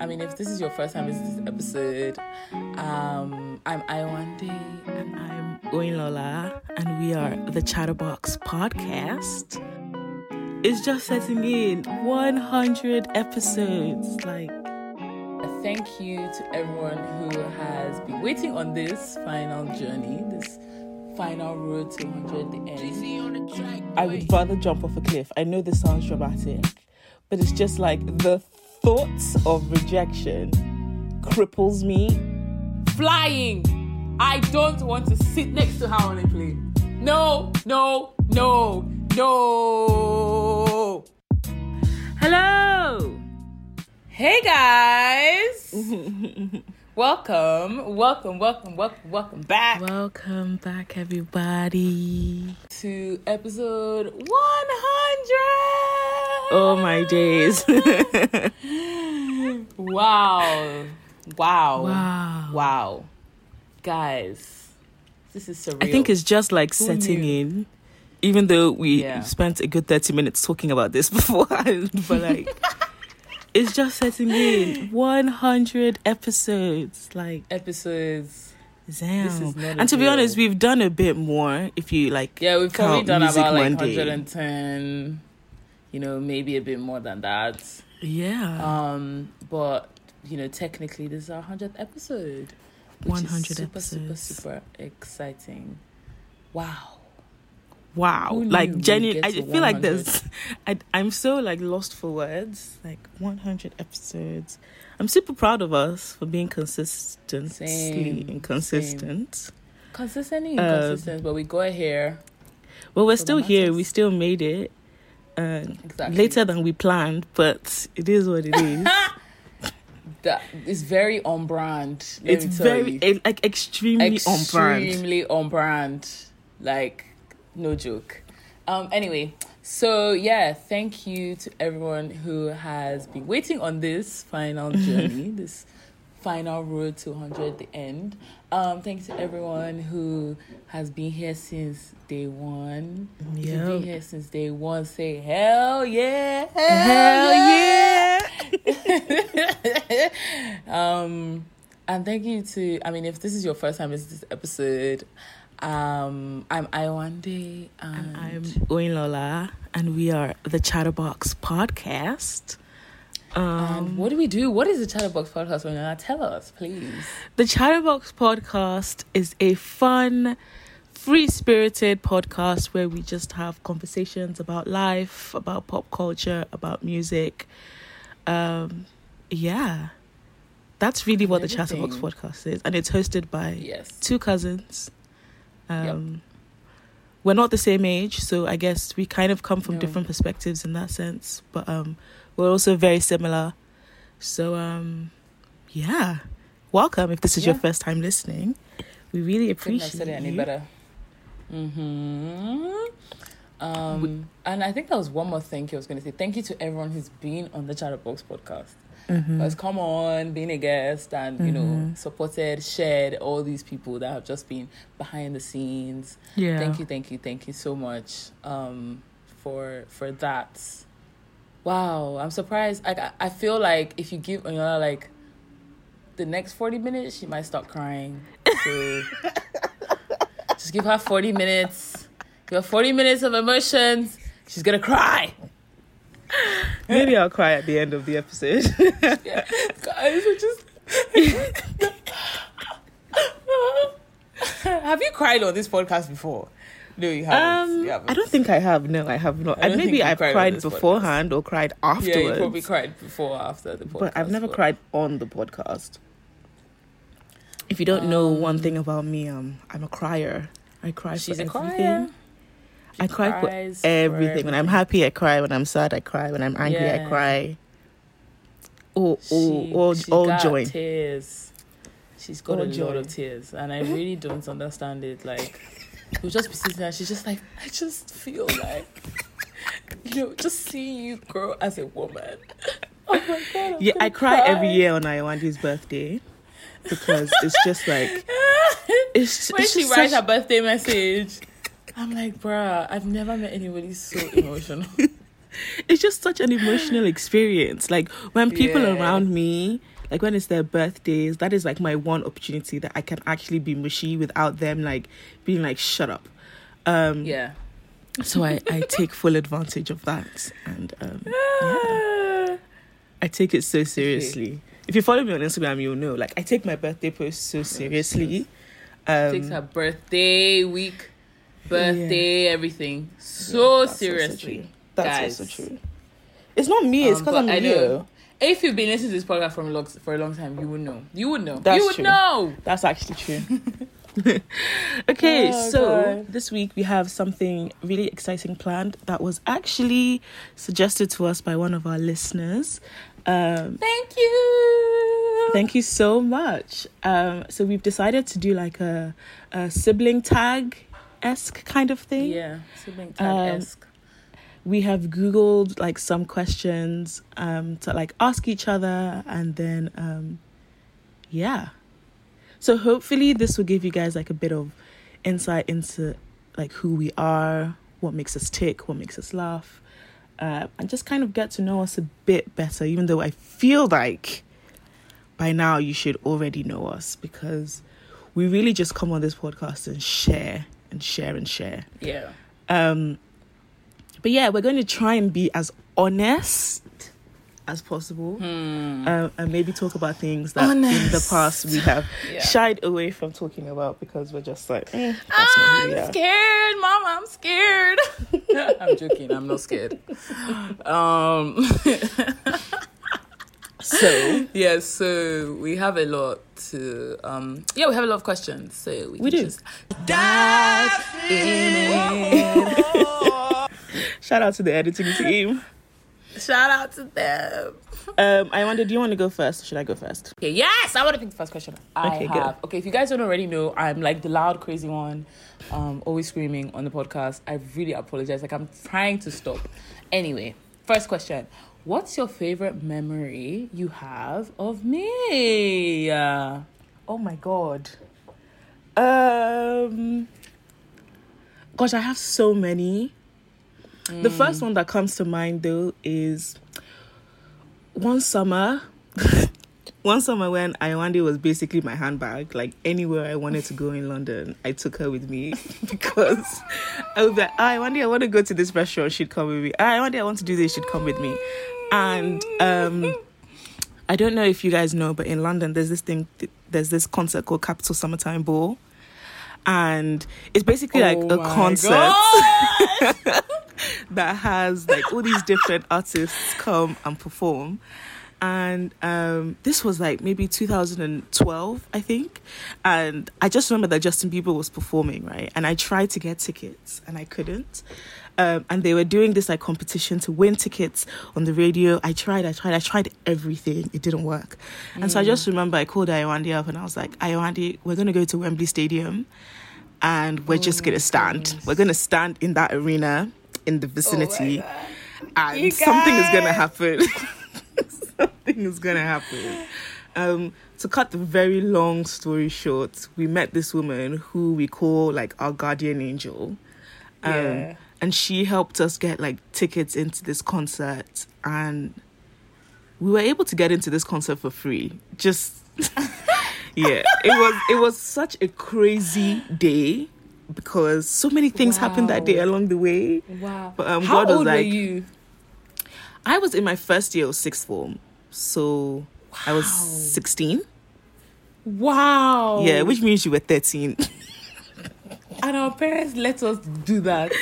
I mean, if this is your first time listening to this episode, um, I'm Iwande. And I'm Lola, and we are the Chatterbox Podcast. It's just setting in 100 episodes. Like, A thank you to everyone who has been waiting on this final journey, this final road to 100 the end. I would rather jump off a cliff. I know this sounds dramatic, but it's just like the thoughts of rejection cripples me. Flying! I don't want to sit next to her on a plane. No, no, no, no. Hello! Hey guys! welcome, welcome, welcome, welcome, welcome back Welcome back, everybody. to episode 100. Oh my days. Wow. Wow. Wow. Wow. Guys, this is surreal. I think it's just like Who setting knew? in, even though we Yeah. spent a good 30 minutes talking about this beforehand, but like, it's just setting in 100 episodes. Like, episodes. damn. is not a and to be honest, we've done a bit more if you like, Yeah, we've probably done about like Monday. 110, you know, maybe a bit more than that. yeah, Um, but you know, technically, this is our 100th episode. which is 100 super, super, super exciting. Wow. Wow. Like, genuine, I feel like 100? there's, I, I'm so like lost for words. Like, 100 episodes. I'm super proud of us for being consistently Same, inconsistent. Consistently Um, inconsistent, but we got here. Well, we're still here. We still made it. Uh, Exactly. Later than we planned, but it is what it is. That is very on brand. it's very you. like extremely, on brand. extremely on brand like no joke. Um anyway so yeah thank you to everyone who has been waiting on this final journey this final road to 100 the end. Um thank you to everyone who has been here since day one. If you've been here since day one say hell yeah. Hell yeah! um and thank you to i mean if this is your first time listening to this episode um i'm iwande and, And I'm Oyinlola, and we are the Chatterbox Podcast. Um, and what do we do what is the chatterbox podcast Winona? tell us please the Chatterbox Podcast is a fun, free spirited podcast where we just have conversations about life, about pop culture, about music. Um, yeah, that's really what the Chatterbox Podcast is, and it's hosted by yes two cousins. Um, We're not the same age, so I guess we kind of come from No. different perspectives in that sense, but um, we're also very similar. So, um, yeah, welcome if this is your first time listening. We really couldn't have appreciate said it any better. Mm-hmm. Um and i think that was one more thank you i was going to say. Thank you to everyone who's been on the chatterbox podcast Mhm. has come on, been a guest, and you know, Mhm. supported, shared all these people that have just been behind the scenes. Yeah. Thank you, thank you, thank you so much um, for for that. Wow, I'm surprised. I, I feel like if you give Oyinlola like the next 40 minutes, she might start crying. So just give her 40 minutes. Give her 40 minutes of emotions. She's gonna cry. Maybe I'll cry at the end of the episode. Yeah. Guys, I just. have you cried on this podcast before? No, you haven't. um, You haven't. I don't think I have. No, I have not. I And maybe I've cried cried this podcast. beforehand or cried Yeah, afterwards. you probably cried before or after the podcast. but I've never but- cried on the podcast. If you don't know one Um, thing about me, um, I'm a crier. I cry She's for a everything. I cry for everything. When I'm happy, I cry. When I'm sad, I cry. When I'm angry, I cry. Oh, all, She- all, she all got join. Tears. She's got All a lot of tears, and I really don't understand it. Like, we'll just be sitting there. She's just like, I just feel like, you know, just seeing you grow as a woman. Oh my god! I'm Yeah, I cry every year on Iwande's birthday because it's just like it's, when it's she writes such- her birthday message, I'm like, bruh, I've never met anybody so emotional. it's just such an emotional experience. Like when people Yeah. around me, like when it's their birthdays, that is like my one opportunity that I can actually be mushy without them like being like, shut up. Um, Yeah. So I, I take full advantage of that. And um, yeah, I take it so seriously. If you follow me on Instagram, you'll know. Like I take my birthday post so seriously. Um, Takes her birthday week, birthday, everything so also seriously. That's guys. also true. It's not me. It's Um, because but I'm I know- If you've been listening to this podcast for a long, for a long time, you would know. You would know. That's you would true. know. That's actually true. okay, Oh, so God. this week we have something really exciting planned that was actually suggested to us by one of our listeners. Um, Thank you. thank you so much. Um, so we've decided to do like a, a sibling tag esque kind of thing. Yeah, sibling tag esque. we have googled like some questions um to like ask each other and then um yeah so hopefully this will give you guys like a bit of insight into like who we are what makes us tick what makes us laugh uh, and just kind of get to know us a bit better even though i feel like by now you should already know us because we really just come on this podcast and share and share and share yeah. um, but yeah, we're going to try and be as honest as possible, Hmm. um, and maybe talk about things that in the past we have Yeah. shied away from talking about because we're just like, eh, that's not who we I'm are. scared, Mom. I'm scared. I'm joking. I'm not scared. Um. So yeah. So we have a lot to. Um. Yeah, we have a lot of questions. So we, We do. just dive in shout out to the editing team. Shout out to them. Um, I wonder, do you want to go first? Or should I go first? Okay, yes, I want to pick the first question. I Okay, good. Okay, if you guys don't already know, I'm like the loud, crazy one, um, always screaming on the podcast. I really apologize. Like I'm trying to stop. Anyway, first question: What's your favorite memory you have of me? Uh, Oh my god. Um, gosh, I have so many. The first one that comes to mind though is one summer. one summer when Iwande was basically my handbag. Like anywhere I wanted to go in London, I took her with me because I would be like, ah, Iwande, I want to go to this restaurant. She'd come with me. Ah, Iwande, I want to do this. She'd come with me. And um, I don't know if you guys know, but in London, there's this thing. There's this concert called Capital Summertime Ball, and it's basically like oh a concert that has like all these different artists come and perform. And um, this was like maybe 2012, I think. And I just remember that Justin Bieber was performing, right? And I tried to get tickets and I couldn't. Um, and they were doing this like competition to win tickets on the radio. I tried, I tried, I tried everything. It didn't work. And so I just remember I called Iwande up and I was like, Iwande, we're going to go to Wembley Stadium and we're just Oh going my to stand. goodness. We're going to stand in that arena in the vicinity and something is going to happen. something is going to happen. Um, to cut the very long story short, we met this woman who we call like our guardian angel. Um, Yeah. And she helped us get like tickets into this concert, and we were able to get into this concert for free. Just yeah, it was it was such a crazy day because so many things happened that day along the way. Wow. But, um, How God was old were like- you? I was in my first year of sixth form, so I was sixteen. Wow. Yeah, which means you were thirteen. and our parents let us do that.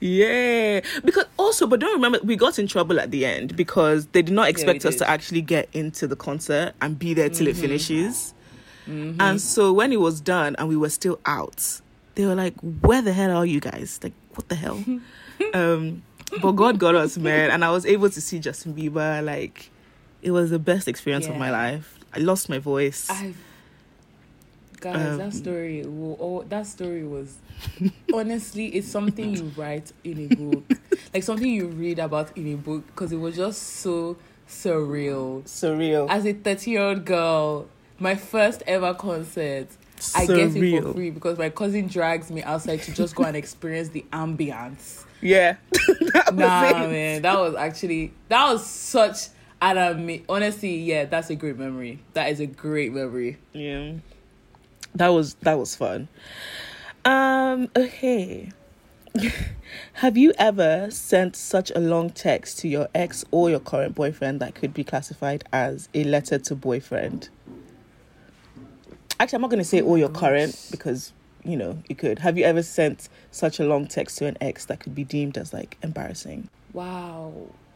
Yeah, because also, but don't remember, we got in trouble at the end because they did not expect us did. to actually get into the concert and be there till it finishes. Mm-hmm. And so when it was done and we were still out, they were like, "Where the hell are you guys? Like, what the hell?" um, but God got us, man, and I was able to see Justin Bieber. Like, it was the best experience of my life. I lost my voice. I guys, Um, that story. will- Oh, that story was honestly, it's something you write in a book, like something you read about in a book, because it was just so surreal. Surreal. As a thirty-year-old girl, my first ever concert. Surreal. I get it for free because my cousin drags me outside to just go and experience the ambience. Yeah. that was Nah, man, that was actually that was such an ama- honestly, yeah, that's a great memory. That is a great memory. Yeah. That was that was fun. Um, okay. Have you ever sent such a long text to your ex or your current boyfriend that could be classified as a letter to boyfriend? Actually, I'm not going to say or your current because, you know, you could. Have you ever sent such a long text to an ex that could be deemed as like embarrassing? Wow.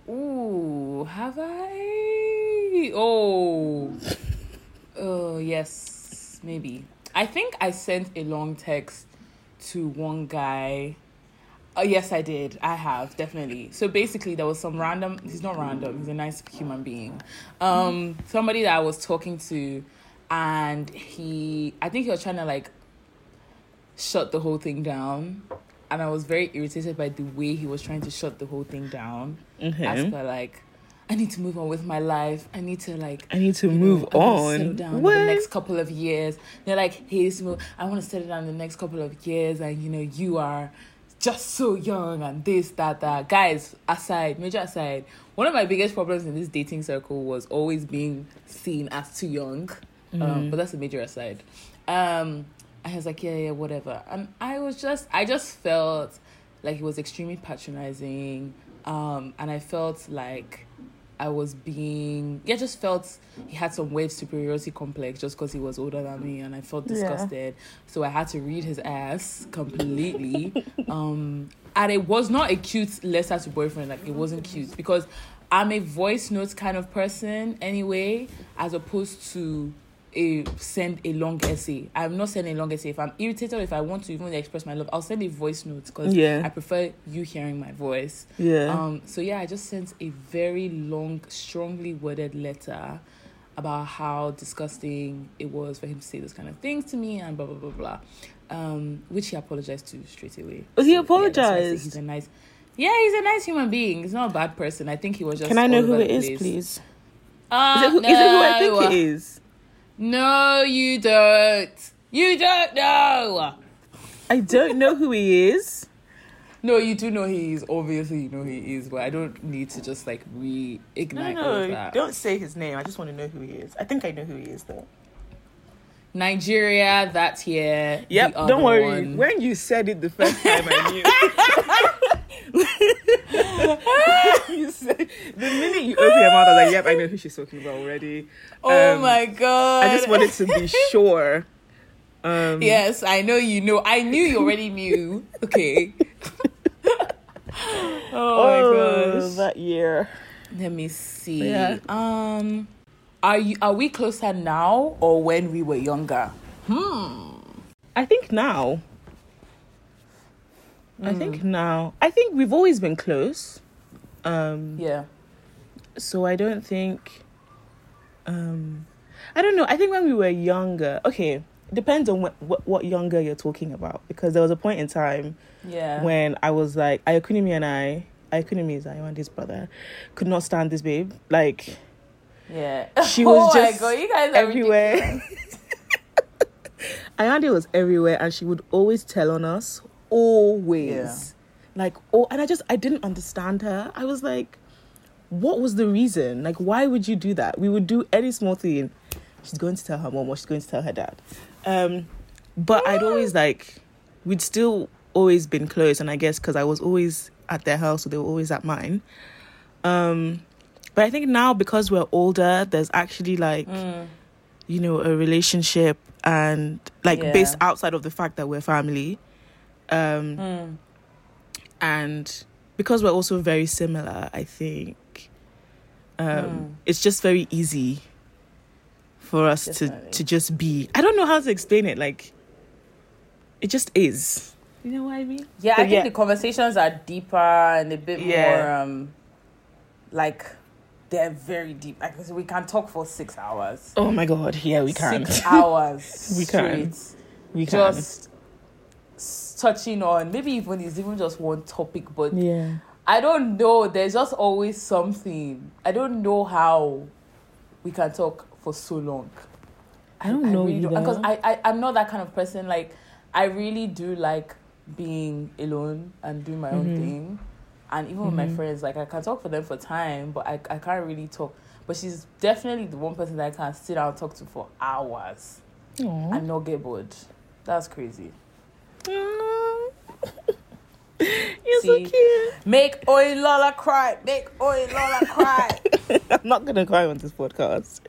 Ooh, have I? Oh. Oh, yes, maybe. I think I sent a long text to one guy. Oh, yes, I did. I have, definitely. So basically, there was some random, he's not random, he's a nice human being. Um, somebody that I was talking to, and he, I think he was trying to like shut the whole thing down. And I was very irritated by the way he was trying to shut the whole thing down. As Mhm. per like, I need to move on with my life. I need to like I need to know, move I on. down What? the next couple of years. They're like, hey, Smo, I want to settle down in the next couple of years, and you know, you are just so young, and this, that, that. Guys, aside, major aside, one of my biggest problems in this dating circle was always being seen as too young. Mm. Um, but that's a major aside. Um, I was like, yeah, yeah, whatever. And I was just, I just felt like he was extremely patronizing. Um, and I felt like I was being, yeah, just felt he had some weird superiority complex just because he was older than me, and I felt Yeah. disgusted. So I had to read his ass completely. um, and it was not a cute letter to boyfriend, like it wasn't cute because I'm a voice notes kind of person anyway, as opposed to a send a long essay. I'm not sending a long essay. If I'm irritated, or if I want to even express my love, I'll send a voice note because Yeah. I prefer you hearing my voice. Yeah. Um, so yeah, I just sent a very long, strongly worded letter about how disgusting it was for him to say those kind of things to me and blah blah blah blah. Um, which he apologized to straight away. Oh, he yeah, that's why I say apologized? he's a nice, yeah, he's a nice human being. He's not a bad person. I think he was just. Can I know who it is, please? Uh, Is it who, is it who I think it is? No, you don't. You don't know. I don't know who he is. No, you do know he is. Obviously, you know he is, but I don't need to just like reignite all of that. Don't say his name. I just want to know who he is. I think I know who he is, though. Nigeria, that's here. Yep, don't worry. one. When you said it the first time, I knew. the minute you open your mouth, I was like, yep, I know who she's talking about already. oh Um, my god! I just wanted to be sure. Um, Yes, I know you know. I knew you already knew. Okay. oh, Oh, my gosh. that year. Let me see. Yeah. Um, are you are we closer now or when we were younger? Hmm. I think now. I think now. I think we've always been close. Um, Yeah. so I don't think um I don't know. I think when we were younger, okay, depends on what what, what younger you're talking about because there was a point in time Yeah. when I was like Ayakunimi and I Ayakunimi is Iwande's brother could not stand this babe. Like yeah. she was oh just my god, you guys are everywhere. Iwande was everywhere and she would always tell on us. Always. Yeah. Like oh and I just I didn't understand her. I was like, what was the reason? Like why would you do that? We would do any small thing. She's going to tell her mom or she's going to tell her dad. Um but I'd always like we'd still always been close and I guess because I was always at their house so they were always at mine. Um but I think now because we're older, there's actually like Mm. you know a relationship and like Yeah. based outside of the fact that we're family um Mm. and because we're also very similar i think um Mm. it's just very easy for us Definitely. to to just be i don't know how to explain it like it just is you know what i mean Yeah, I think yeah. the conversations are deeper and a bit Yeah. more um like they're very deep. Like we can talk for six hours. oh my god yeah we can Six hours. We can. straight. we can Just touching on maybe even it's even just one topic, but yeah I don't know. There's just always something. I don't know how we can talk for so long. i don't know really because I, I I'm not that kind of person. Like I really do like being alone and doing my own Mhm. thing. And even with my Mhm. friends, like I can talk for them for time, but I, I can't really talk. But she's definitely the one person that I can sit down and talk to for hours Aw. and not get bored. That's crazy. You're so cute. Make Oyinlola cry. Make Oyinlola cry. I'm not gonna cry on this podcast.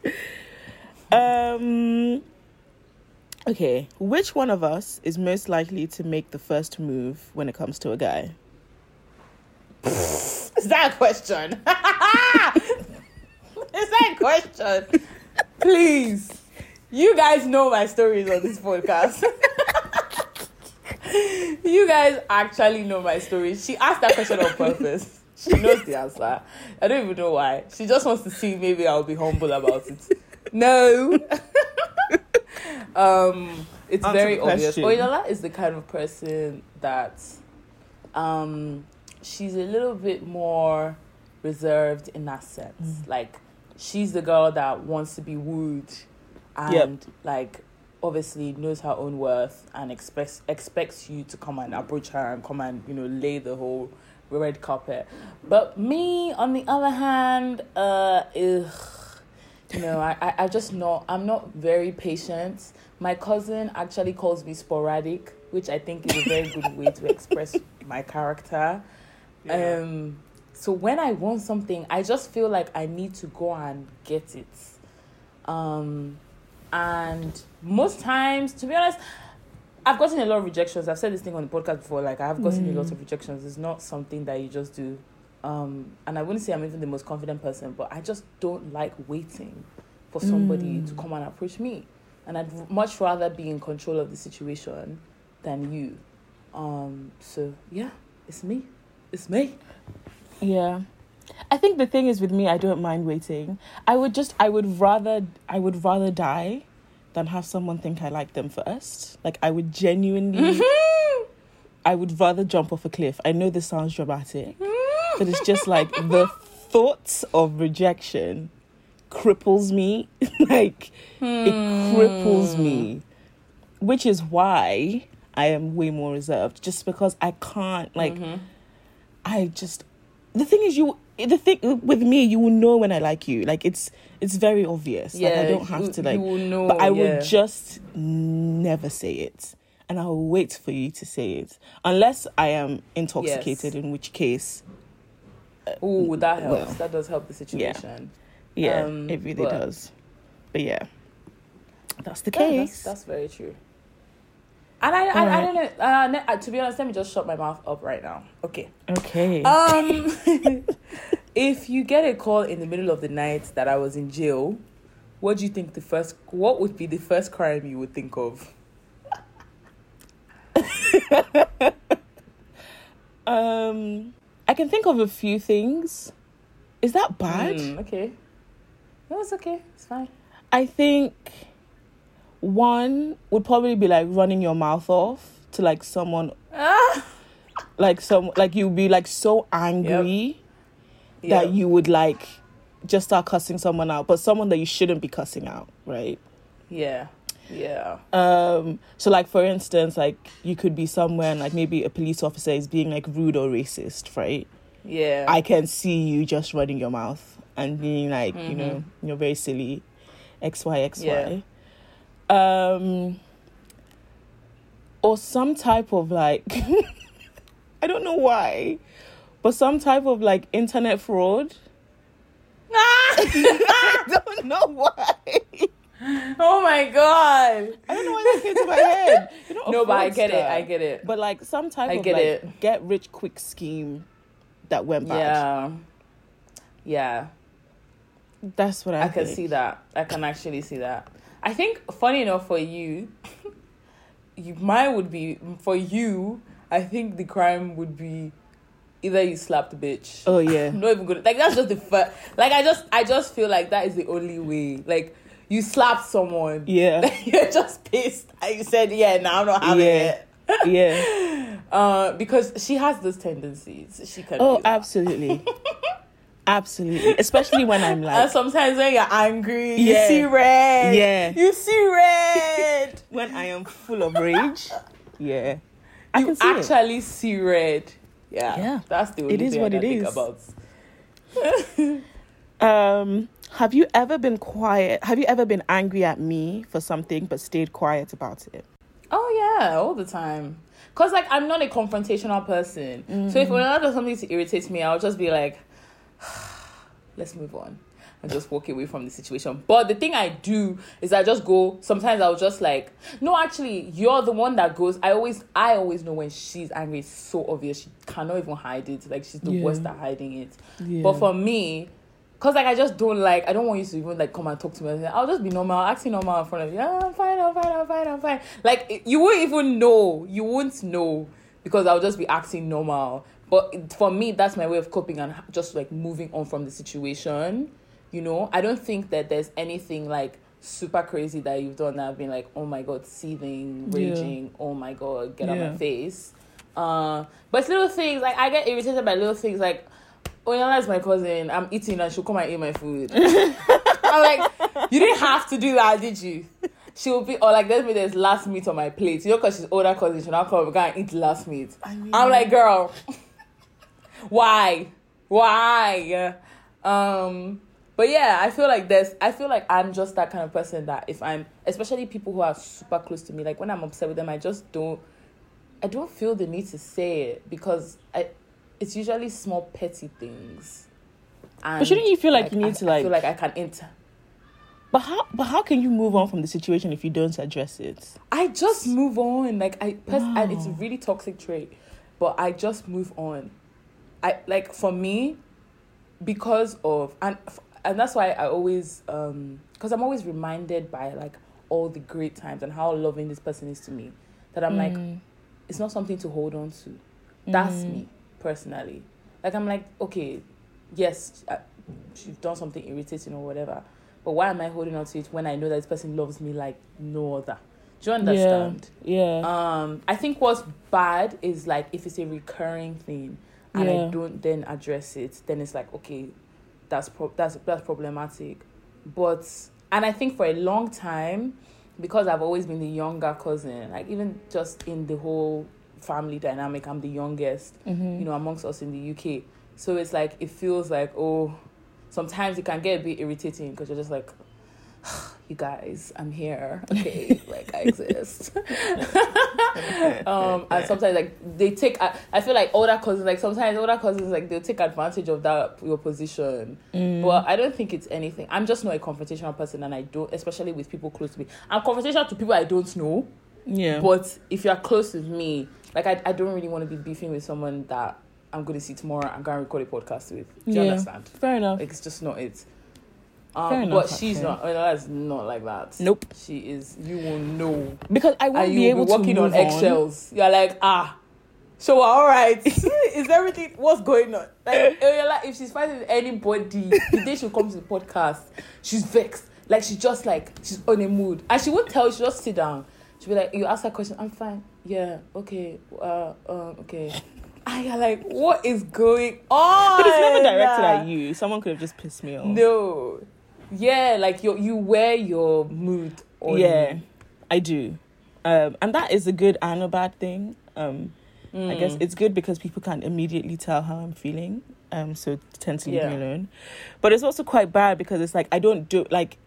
Um. Okay, which one of us is most likely to make the first move when it comes to a guy? Is that a question? Is that a question? Please. You guys know my stories on this podcast. you guys actually know my story. She asked that question on purpose. She knows the answer. I don't even know why. She just wants to see maybe I'll be humble about it. No. um it's Answer very obvious. Oyinlola is the kind of person that um she's a little bit more reserved in that sense. Mm. Like she's the girl that wants to be wooed and like obviously knows her own worth and expects expects you to come and approach her and come and you know lay the whole red carpet. But me on the other hand, uh ugh, you know, I, I, I just not I'm not very patient. My cousin actually calls me sporadic, which I think is a very good way to express my character. Um, so when I want something, I just feel like I need to go and get it. Um, and most times, to be honest, I've gotten a lot of rejections. I've said this thing on the podcast before. Like I've gotten a lot Mm. of rejections. It's not something that you just do. Um, and I wouldn't say I'm even the most confident person, but I just don't like waiting for somebody to Mm. come and approach me. And I'd much rather be in control of the situation than you. Um, so yeah, it's me. It's me. Yeah. I think the thing is with me, I don't mind waiting. I would just, I would rather, I would rather die than have someone think I like them first. Like I would genuinely, mm-hmm. I would rather jump off a cliff. I know this sounds dramatic, mm-hmm. but it's just like the thoughts of rejection cripples me. like it cripples me, hmm. which is why I am way more reserved. Just because I can't like. Mhm. I just the thing is you the thing with me you will know when I like you like it's it's very obvious like I don't have you- to like You will know, but I yeah. would just never say it and I will wait for you to say it unless I am intoxicated in which case Oh, that helps. well, that does help the situation. yeah Um, it really but- does but yeah that's the Yeah, that's, case that's very true. And I, I, I don't know. Uh, uh, to be honest, let me just shut my mouth up right now. Okay. okay Um, if you get a call in the middle of the night that I was in jail, what do you think the first? What would be the first crime you would think of? um I can think of a few things is that bad Hmm, okay. No, it's okay. It's fine. I think one would probably be like running your mouth off to like someone like some like you'd be like so angry that you would like just start cussing someone out, but someone that you shouldn't be cussing out, right? Yeah. Yeah. Um so like for instance, like you could be somewhere and like maybe a police officer is being like rude or racist, right? Yeah. I can see you just running your mouth and being like, you Mhm. know, you're very silly, X Y X Y. Um, or some type of like, I don't know why, but some type of like internet fraud. I don't know why. oh my god. I don't know why that came to my head. Not No, but I get it. I get it. But like some type I of get like it. get rich quick scheme that went bad. Yeah. Yeah. That's what I, I can see that. I can actually see that. I think funny enough for you, you mine would be for you. I think the crime would be either you slapped the bitch. Oh yeah. Not even good. Like that's just the first. Like I just, I just feel like that is the only way. Like you slapped someone. Yeah. You're just pissed. And you said, "Yeah, now I'm not having Yeah. it." Yeah. Uh, because she has those tendencies. She can. Oh, absolutely. Absolutely. Especially when I'm and like sometimes when you're angry, you see red. Yeah. You see red. when I am full of rage. Yeah. I you can see it. actually see red. Yeah, Yeah. that's the only It is thing what I it think is. about. Um, have you ever been quiet? Have you ever been angry at me for something but stayed quiet about it? Oh yeah, all the time. Cause like I'm not a confrontational person. So Mm-hmm. if whenever there's something to irritate me, I'll just be like, let's move on. And just walk away from the situation. But the thing I do is I just go sometimes I'll just like no actually you're the one that goes I always I always know when she's angry it's so obvious. She cannot even hide it. Like she's the Yeah. worst at hiding it. Yeah. But for me, cause like I just don't like I don't want you to even like come and talk to me. I'll just be normal, acting normal in front of you. Yeah, I'm fine, I'm fine, I'm fine, I'm fine. Like you won't even know. You won't know because I'll just be acting normal. But for me, that's my way of coping and just like moving on from the situation. You know, I don't think that there's anything like super crazy that you've done that I've been like, oh my god, seething, Yeah. raging, oh my god, get out Yeah. my face. Uh, but little things like I get irritated by little things like Oyana is my cousin. I'm eating and she'll come and eat my food. I'm like, you didn't have to do that, did you? She will be, or like, there's me, there's last meat on my plate. You know, because she's older cousin, she'll not come, and eat last meat. mean- I'm like, girl, why? Why? Um, but yeah, I feel like there's, I feel like I'm just that kind of person that if I'm, especially people who are super close to me, like when I'm upset with them, I just don't, I don't feel the need to say it because I, it's usually small petty things. And shouldn't you feel like you need I, to, I like- feel like I can enter. But how? But how can you move on from the situation if you don't address it? I just move on. Like I, pers- and it's a really toxic trait, but I just move on. I like for me, because of and and that's why I always um because I'm always reminded by like all the great times and how loving this person is to me that I'm like Mm. it's not something to hold on to. That's Mm. me personally. Like I'm like okay, yes, I, you've done something irritating or whatever, but why am I holding on to it when I know that this person loves me like no other? Do you understand? Yeah. Um, I think what's bad is like if it's a recurring thing and Yeah. I don't then address it, then it's like okay, that's pro- that's that's problematic. But and I think for a long time, because I've always been the younger cousin, like even just in the whole family dynamic, I'm the youngest, Mhm. you know, amongst us in the UK. So it's like it feels like oh, sometimes it can get a bit irritating because you're just like. You guys, I'm here. Okay, like I exist. um, and sometimes like they take. I, I feel like older cousins, like sometimes older cousins, like they'll take advantage of that your position. Mm. But I don't think it's anything. I'm just not a confrontational person, and I don't, especially with people close to me. I'm confrontational to people I don't know. yeah. But if you're close with me, like I, I don't really want to be beefing with someone that I'm going to see tomorrow. I'm going to record a podcast with. Do you Yeah. understand? Fair enough. Like it's just not it. Fair Um, enough, but she's not. That's not like that. Nope. She is. You will know Because I won't be able will be walking to on eggshells. You're like, ah, so all right, is everything what's going on? Like, like, if she's fighting with anybody, the day she comes to the podcast, she's vexed. Like she's just like she's on a mood, and she won't tell. you, She just sit down. She'll be like, you ask her a question. I'm fine. Yeah. Okay. Uh. Uh. Okay. And you're like, what is going on? But it's never directed at you. Someone could have just pissed me off. No. Yeah, like you you wear your mood on yeah. I do. Um, and that is a good and a bad thing. Um, I guess Mm. it's good because people can't immediately tell how I'm feeling. Um, so tend to leave me alone. But it's also quite bad because it's like I don't do like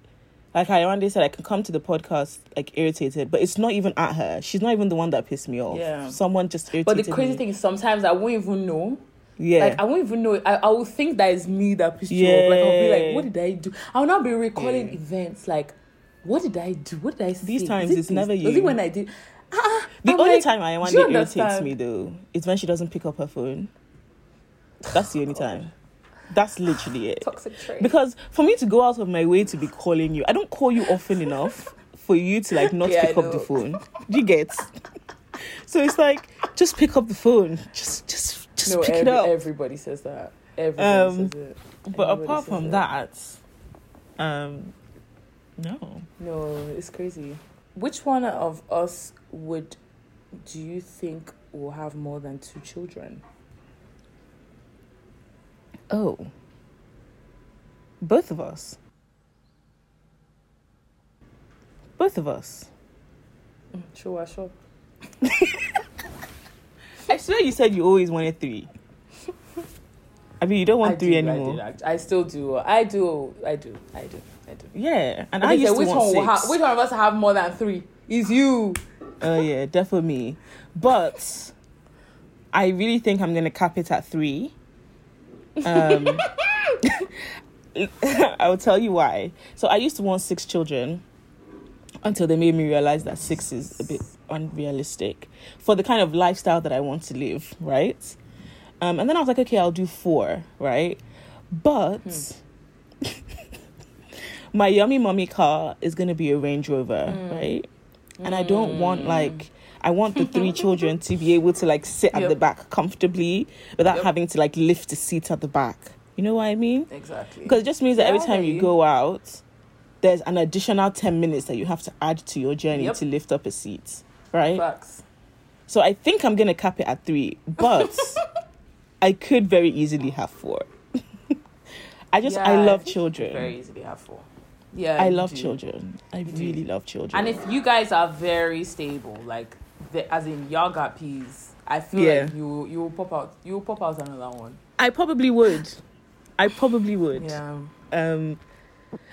like I day said I can come to the podcast like irritated, but it's not even at her. She's not even the one that pissed me off. Yeah. Someone just irritated But the crazy me. thing is sometimes I won't even know. Yeah. Like I won't even know. I, I will think that it's me that pissed you off. Like I'll be like, what did I do? I'll now be recalling Yeah. events like, what did I do? What did I say? These times it it's this? never Was you. it when I did? Ah, the I'm only like, time I one you day irritates me though is when she doesn't pick up her phone. That's the only time. That's literally it. Toxic trait. Because for me to go out of my way to be calling you, I don't call you often enough for you to like not Yeah, pick up the phone. Do you get? So it's like just pick up the phone. Just just just no, pick every, it up. everybody says that. Everybody Um, says it. but apart from it. that, um no. No, it's crazy. Which one of us would do you think will have more than two children? Oh. Both of us. Both of us. Mm, Sure, sure. I swear you said you always wanted three. I mean, you don't want I three do, anymore. I, I still do. I do. I do. I do. I do. Yeah, and But I used say, to which want one six. ha- which one of us have more than three? Is you. Oh yeah, definitely me. But I really think I'm gonna cap it at three. Um, I'll tell you why. So I used to want six children until they made me realize that six is a bit unrealistic for the kind of lifestyle that I want to live, right? Um, and then I was like, okay, I'll do four, right? But hmm. my yummy mommy car is gonna be a Range Rover, hmm. right? And I don't want hmm. like I want the three children to be able to like sit at the back comfortably without Yep. having to like lift the seat at the back. You know what I mean? Exactly. Because it just means that every time you- go out, there's an additional 10 minutes that you have to add to your journey Yep. to lift up a seat, right? Facts. So I think I'm going to cap it at three, but I could very easily have four. I just, I love think children. Very easily have four. Yeah. I love do. children. I do. really love children. And if you guys are very stable, like the, as in y'all got peas, I feel Yeah. like you you will pop out you will pop out another one. I probably would. I probably would. Yeah. um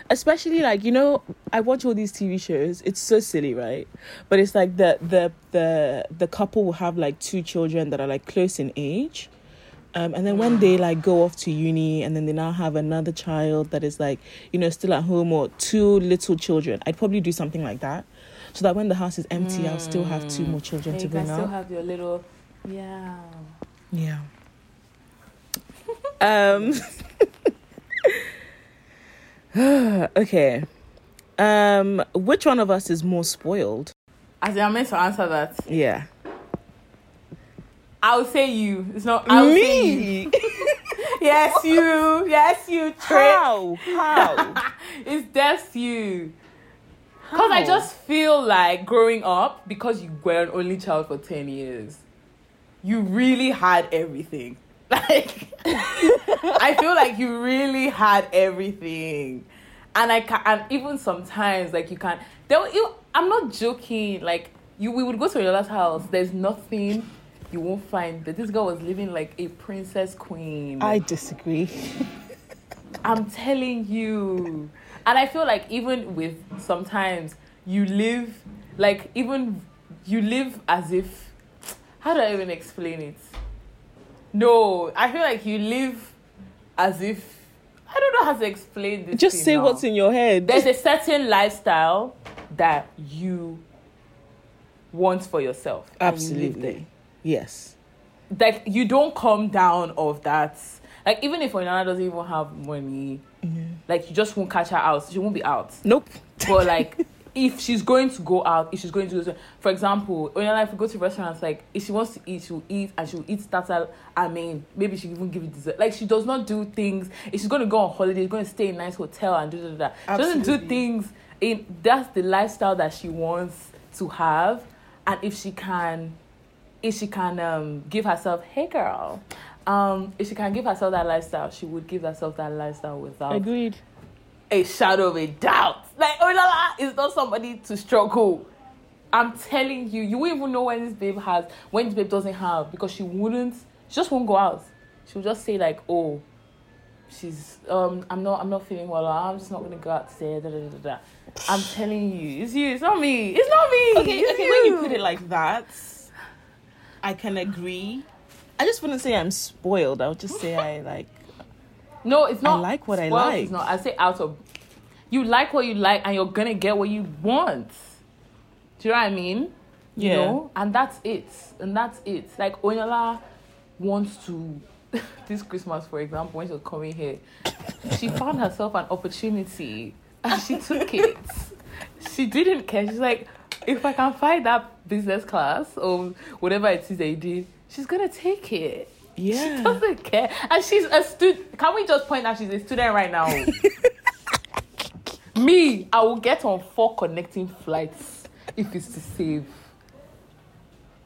especially like you know i watch all these tv shows it's so silly right? But it's like the the the the couple will have like two children that are like close in age. Um, and then when they like go off to uni and then they now have another child that is like you know still at home or two little children i'd probably do something like that. So that when the house is empty i'll still have two more children And to bring still have your little yeah. yeah. Um okay um which one of us is more spoiled As in, I meant to answer that. yeah I would say you. It's not I would say you. me Yes, you. Yes, you. Trey. how how it's that's you. Because I just feel like growing up, because you were an only child for 10 years, you really had everything. Like, I feel like you really had everything. And I can, and even sometimes, like, you can, there, you, I'm not joking. Like, you, we would go to your last house, there's nothing you won't find. that this girl was living like a princess queen. i disagree I'm telling you. And I feel like even with sometimes you live like even you live as if how do I even explain it? No, I feel like you live as if I don't know how to explain this. just say now. what's in your head There's a certain lifestyle that you want for yourself. and you absolutely yes like you don't come down of that. Like even if Onana doesn't even have money, mm-hmm. like you just won't catch her out. She won't be out. nope But like if she's going to go out, if she's going to go to, for example, Onana, if we go to restaurants, like if she wants to eat, she'll eat and she'll eat starter. I mean, maybe she even give it dessert. Like she does not do things. If she's going to go on holiday, she's going to stay in a nice hotel and do da. She doesn't do things. In that's the lifestyle that she wants to have, and if she can if she can um, give herself, hey girl, um, if she can give herself that lifestyle, she would give herself that lifestyle without agreed a shadow of a doubt. Like, oh la la, is not somebody to struggle. I'm telling you, you won't even know when this babe has, when this babe doesn't have, because she wouldn't, she just won't go out. She'll just say like, oh, she's, um, I'm not, I'm not feeling well. I'm just not gonna go out today. Da, da, da, da. I'm telling you, it's you. It's not me. It's not me. okay it's okay when you put it like that i can agree i just wouldn't say i'm spoiled i would just say i like No, it's not. I like what I like. It's not. I say out of. You like what you like, and you're gonna get what you want. Do you know what I mean? You Yeah. know, and that's it. And that's it. Like Oyinlola wants to. this Christmas, for example, when she was coming here, she found herself an opportunity, and she took it. She didn't care. She's like, if I can find that business class or whatever it is they did, she's gonna take it. She doesn't care. And she's a student. Can we just point out she's a student right now? Me, I will get on four connecting flights if it's to save.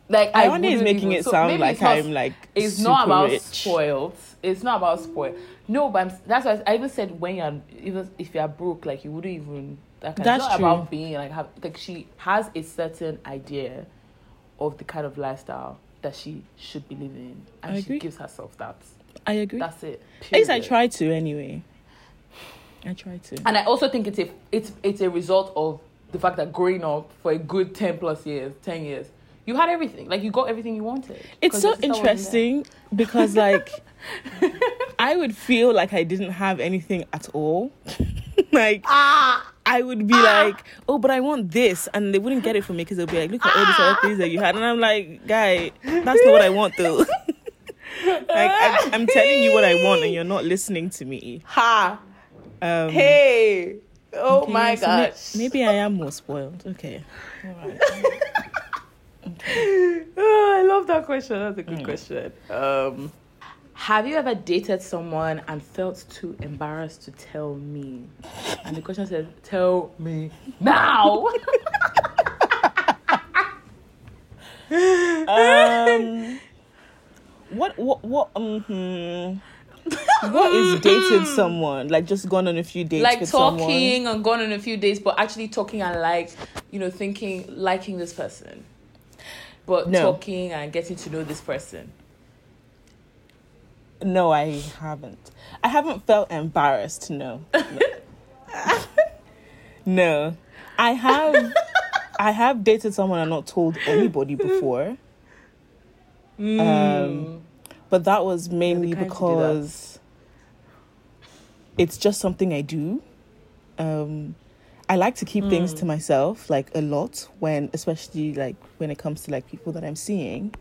Like I I wonder wouldn't making even- it so sound like not- I'm like It's not about rich. spoiled. It's not about spoiled. No, but I'm, that's why I even said when you're even if you're broke, like you wouldn't even. Like, it's That's not true. about being like have like she has a certain idea of the kind of lifestyle that she should be living, I and she agree. gives herself that. I agree. That's it. At least I try to anyway. I try to. And I also think it's a it's it's a result of the fact that growing up for a good ten plus years, ten years, you had everything. Like you got everything you wanted. It's so your sister wasn't there. interesting because like I would feel like I didn't have anything at all. like Ah, I would be like, oh, but I want this, and they wouldn't get it for me because they'll be like, look at all these other things that you had, and I'm like, guy, that's not what I want though. like I, I'm telling you what I want, and you're not listening to me. ha, Um, hey, oh okay, my so may- maybe I am more spoiled. Okay, all right. Oh, I love that question. That's a good Mm. question. Um, have you ever dated someone and felt too embarrassed to tell me? And the question says, "Tell me now." um, what what what um, hmm. what is dating someone like just gone on a few dates like with someone? talking and gone on a few days, but actually talking and like, you know, thinking liking this person, but No. talking and getting to know this person. No, I haven't. I haven't felt embarrassed. No. No. no. I have. I have dated someone and not told anybody before, Um, but that was mainly kind to do that. because it's just something I do. Um, I like to keep things to myself, like a lot. When, especially like when it comes to like people that I'm seeing,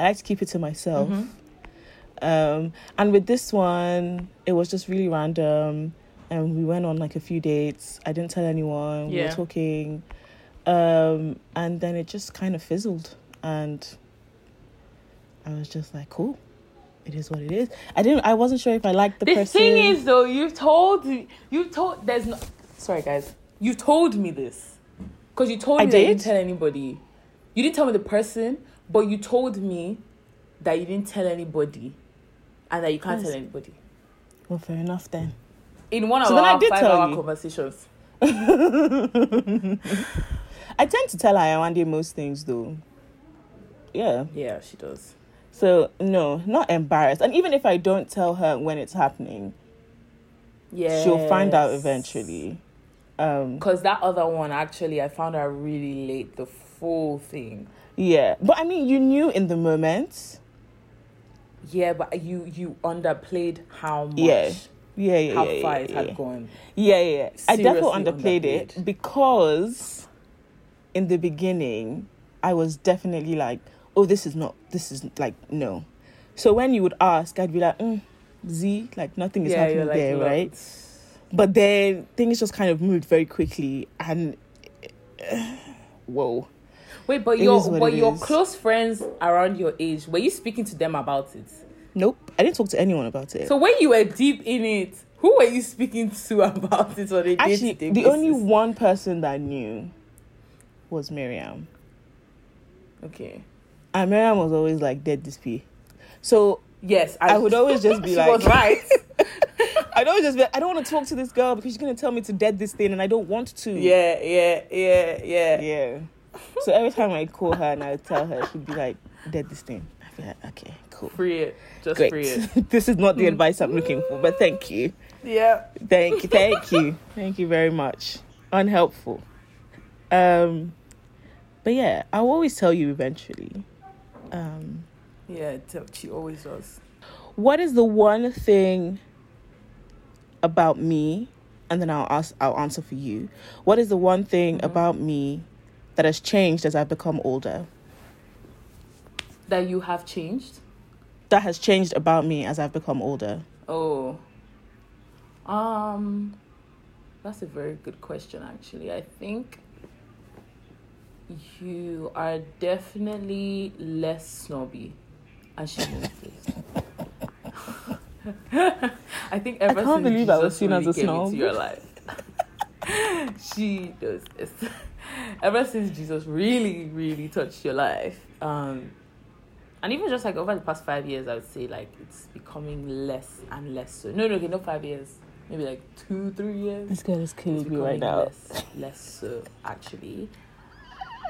I like to keep it to myself. Mm-hmm. Um, and with this one, it was just really random. And we went on like a few dates. I didn't tell anyone. Yeah. We were talking. Um, and then it just kind of fizzled. And I was just like, cool. It is what it is. I didn't, I wasn't sure if I liked the, The person. The thing is, though, you've told you've told there's no. Sorry, guys. You told me this because you told I me that you didn't tell anybody. You didn't tell me the person, but you told me that you didn't tell anybody, and that you can't Yes. tell anybody. well, fair enough then. In one So of our five-hour conversations. I tend to tell Iwande most things though. Yeah. Yeah, she does. So no, not embarrassed. And even if I don't tell her when it's happening, Yeah, she'll find out eventually. Um Because that other one, actually, I found out really late. The full thing. yeah. But I mean you knew in the moment. Yeah, but you you underplayed how much. Yeah. Yeah, yeah, How yeah, far yeah, it yeah. had gone. Yeah, yeah. I definitely Seriously underplayed it because in the beginning, I was definitely like, oh, this is not, this is like, no. So when you would ask, I'd be like, mm, Z, like nothing is happening there, "Look, right? But then things just kind of moved very quickly and whoa. Wait, but It your but your is. close friends around your age, were you speaking to them about it? Nope. I didn't talk to anyone about it. So when you were deep in it, who were you speaking to about it on a Actually, the only one person that knew was Miriam. okay. And Miriam was always like dead this P. So Yes, I would always just be like, right. I'd always just be like, I don't want to talk to this girl because she's gonna tell me to dead this thing, and I don't want to. yeah, yeah, yeah, yeah. yeah. So every time I call her and I tell her, she'd be like, dead this thing. I'd be like, okay, cool, Free it, just great. free it. this is not the advice I'm looking for, but thank you, Yeah. thank you, thank you, thank you very much. Unhelpful. Um, but yeah, I'll always tell you eventually. Um, Yeah, she always does. what is the one thing about me and then I'll ask I'll answer for you. What is the one thing about me that has changed as I've become older? That you have changed. That has changed about me as I've become older. Oh. Um that's a very good question actually. I think you are definitely less snobby. And she knows this. I think ever can't since believe I was seen as a snob. into your life. she does this. Ever since Jesus really, really touched your life, um, and even just like over the past five years, I would say like it's becoming less and less so. No, no, okay, not five years, maybe like two, three years. This girl is killing me right now. Less, less so actually.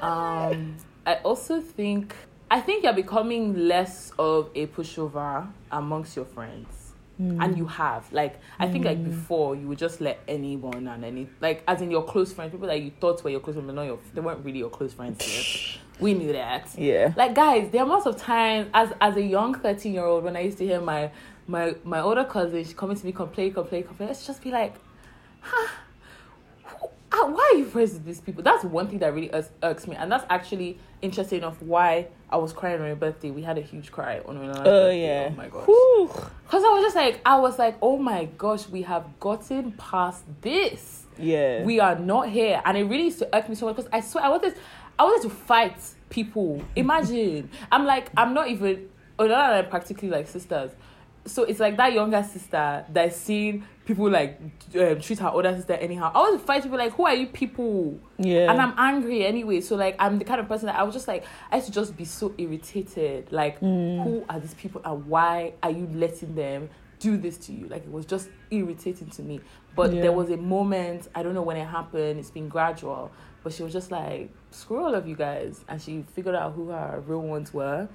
Um, I also think I think you're becoming less of a pushover amongst your friends. Mm. And you have. Like I think like before you would just let anyone and any like as in your close friends, people that you thought were your close friends, but not your they weren't really your close friends yet. we knew that. Yeah. Like guys, the amount of times as as a young thirteen year old when I used to hear my my my older cousin she coming to me complain, complain, complain, let's just be like, huh, Ah, why are you friends with these people? That's one thing that really irks, irks me, and that's actually interesting enough why I was crying on my birthday. We had a huge cry on my Oh birthday. yeah. Oh my gosh. Because I was just like, I was like, oh my gosh, we have gotten past this. Yeah. We are not here, and it really used to irk me so much because I swear I wanted, I wanted to fight people. Imagine, I'm like, I'm not even, oh, no, no, no, practically like sisters. So it's like that younger sister that's seen people like um, treat her older sister anyhow. I to fight people like, who are you people? yeah. and I'm angry anyway. So like I'm the kind of person that I was just like I used to just be so irritated. Like Mm. who are these people and why are you letting them do this to you? Like it was just irritating to me. But Yeah. there was a moment I don't know when it happened. It's been gradual, but she was just like screw all of you guys, and she figured out who her real ones were.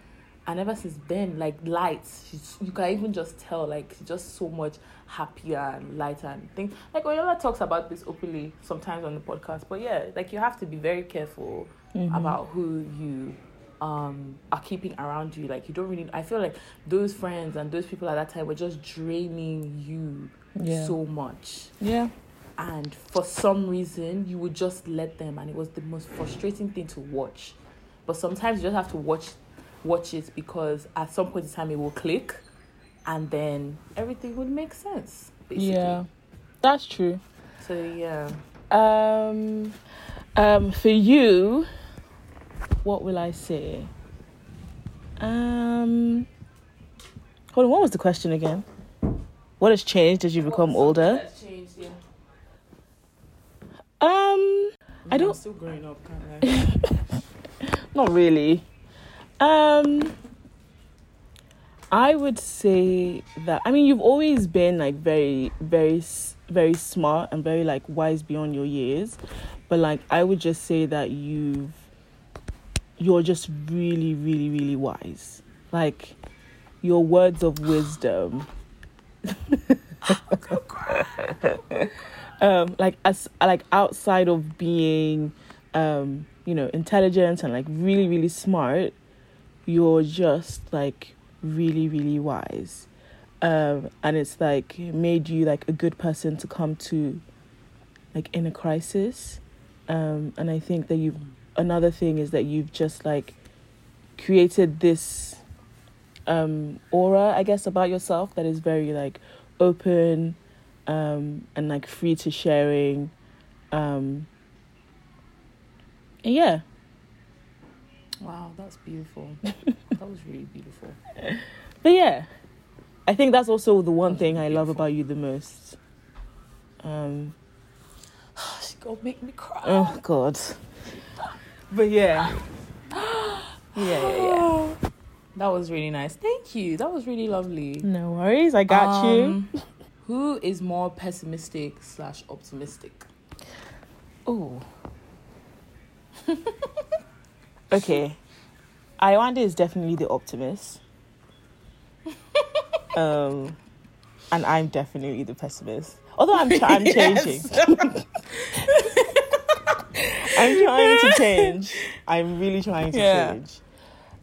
And ever since then, like lights, she's, you can even just tell, like she's just so much happier and lighter and things. Like Oyinlola talks about this openly sometimes on the podcast, but yeah, like you have to be very careful Mhm. about who you um are keeping around you. Like you don't really. I feel like those friends and those people at that time were just draining you yeah. so much yeah. and for some reason you would just let them and it was the most frustrating thing to watch but sometimes you just have to watch watch it because at some point in time it will click and then everything would make sense basically Yeah. That's true. so yeah Um, um, for you, what will I say? Um, hold on. What was the question again? What has changed as you become older? Changed, yeah. Um, I don't- I'm still growing up can't lie. not really. Um, I would say that I mean you've always been like very, very, very smart and very like wise beyond your years, but like I would just say that you've you're just really, really, really wise. Like your words of wisdom. um, like as like outside of being um, you know, intelligent and like really, really smart, you're just like really, really wise. Um, and it's like made you like a good person to come to like in a crisis. Um, and I think that you've another thing is that you've just like created this um aura, I guess, about yourself that is very like open um and like free to sharing. Um yeah. Wow that's beautiful that was really beautiful But yeah, I think that's also the one thing I love about you the most. Um, she gonna make me cry oh God. But yeah, yeah, yeah, yeah. that was really nice thank you that was really lovely No worries, I got you. Um, Who is more pessimistic slash optimistic? Oh. okay, Iwande is definitely the optimist. um, and I'm definitely the pessimist. Although I'm, try- I'm changing. I'm trying to change. I'm really trying to Yeah. change.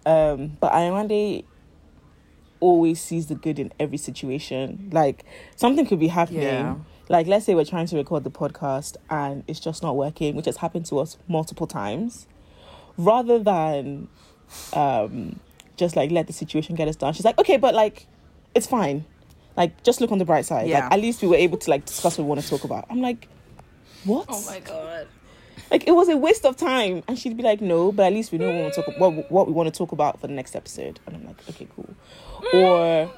Um, but Iwande always sees the good in every situation. Like something could be happening. Yeah. Like let's say we're trying to record the podcast and it's just not working, which has happened to us multiple times. Rather than um just like let the situation get us down. She's like, okay, but like it's fine. Like just look on the bright side. Yeah. Like at least we were able to like discuss what we want to talk about. I'm like, what? Oh my god. like it was a waste of time and she'd be like no but at least we know what we want to talk what, what we want to talk about for the next episode and i'm like okay cool or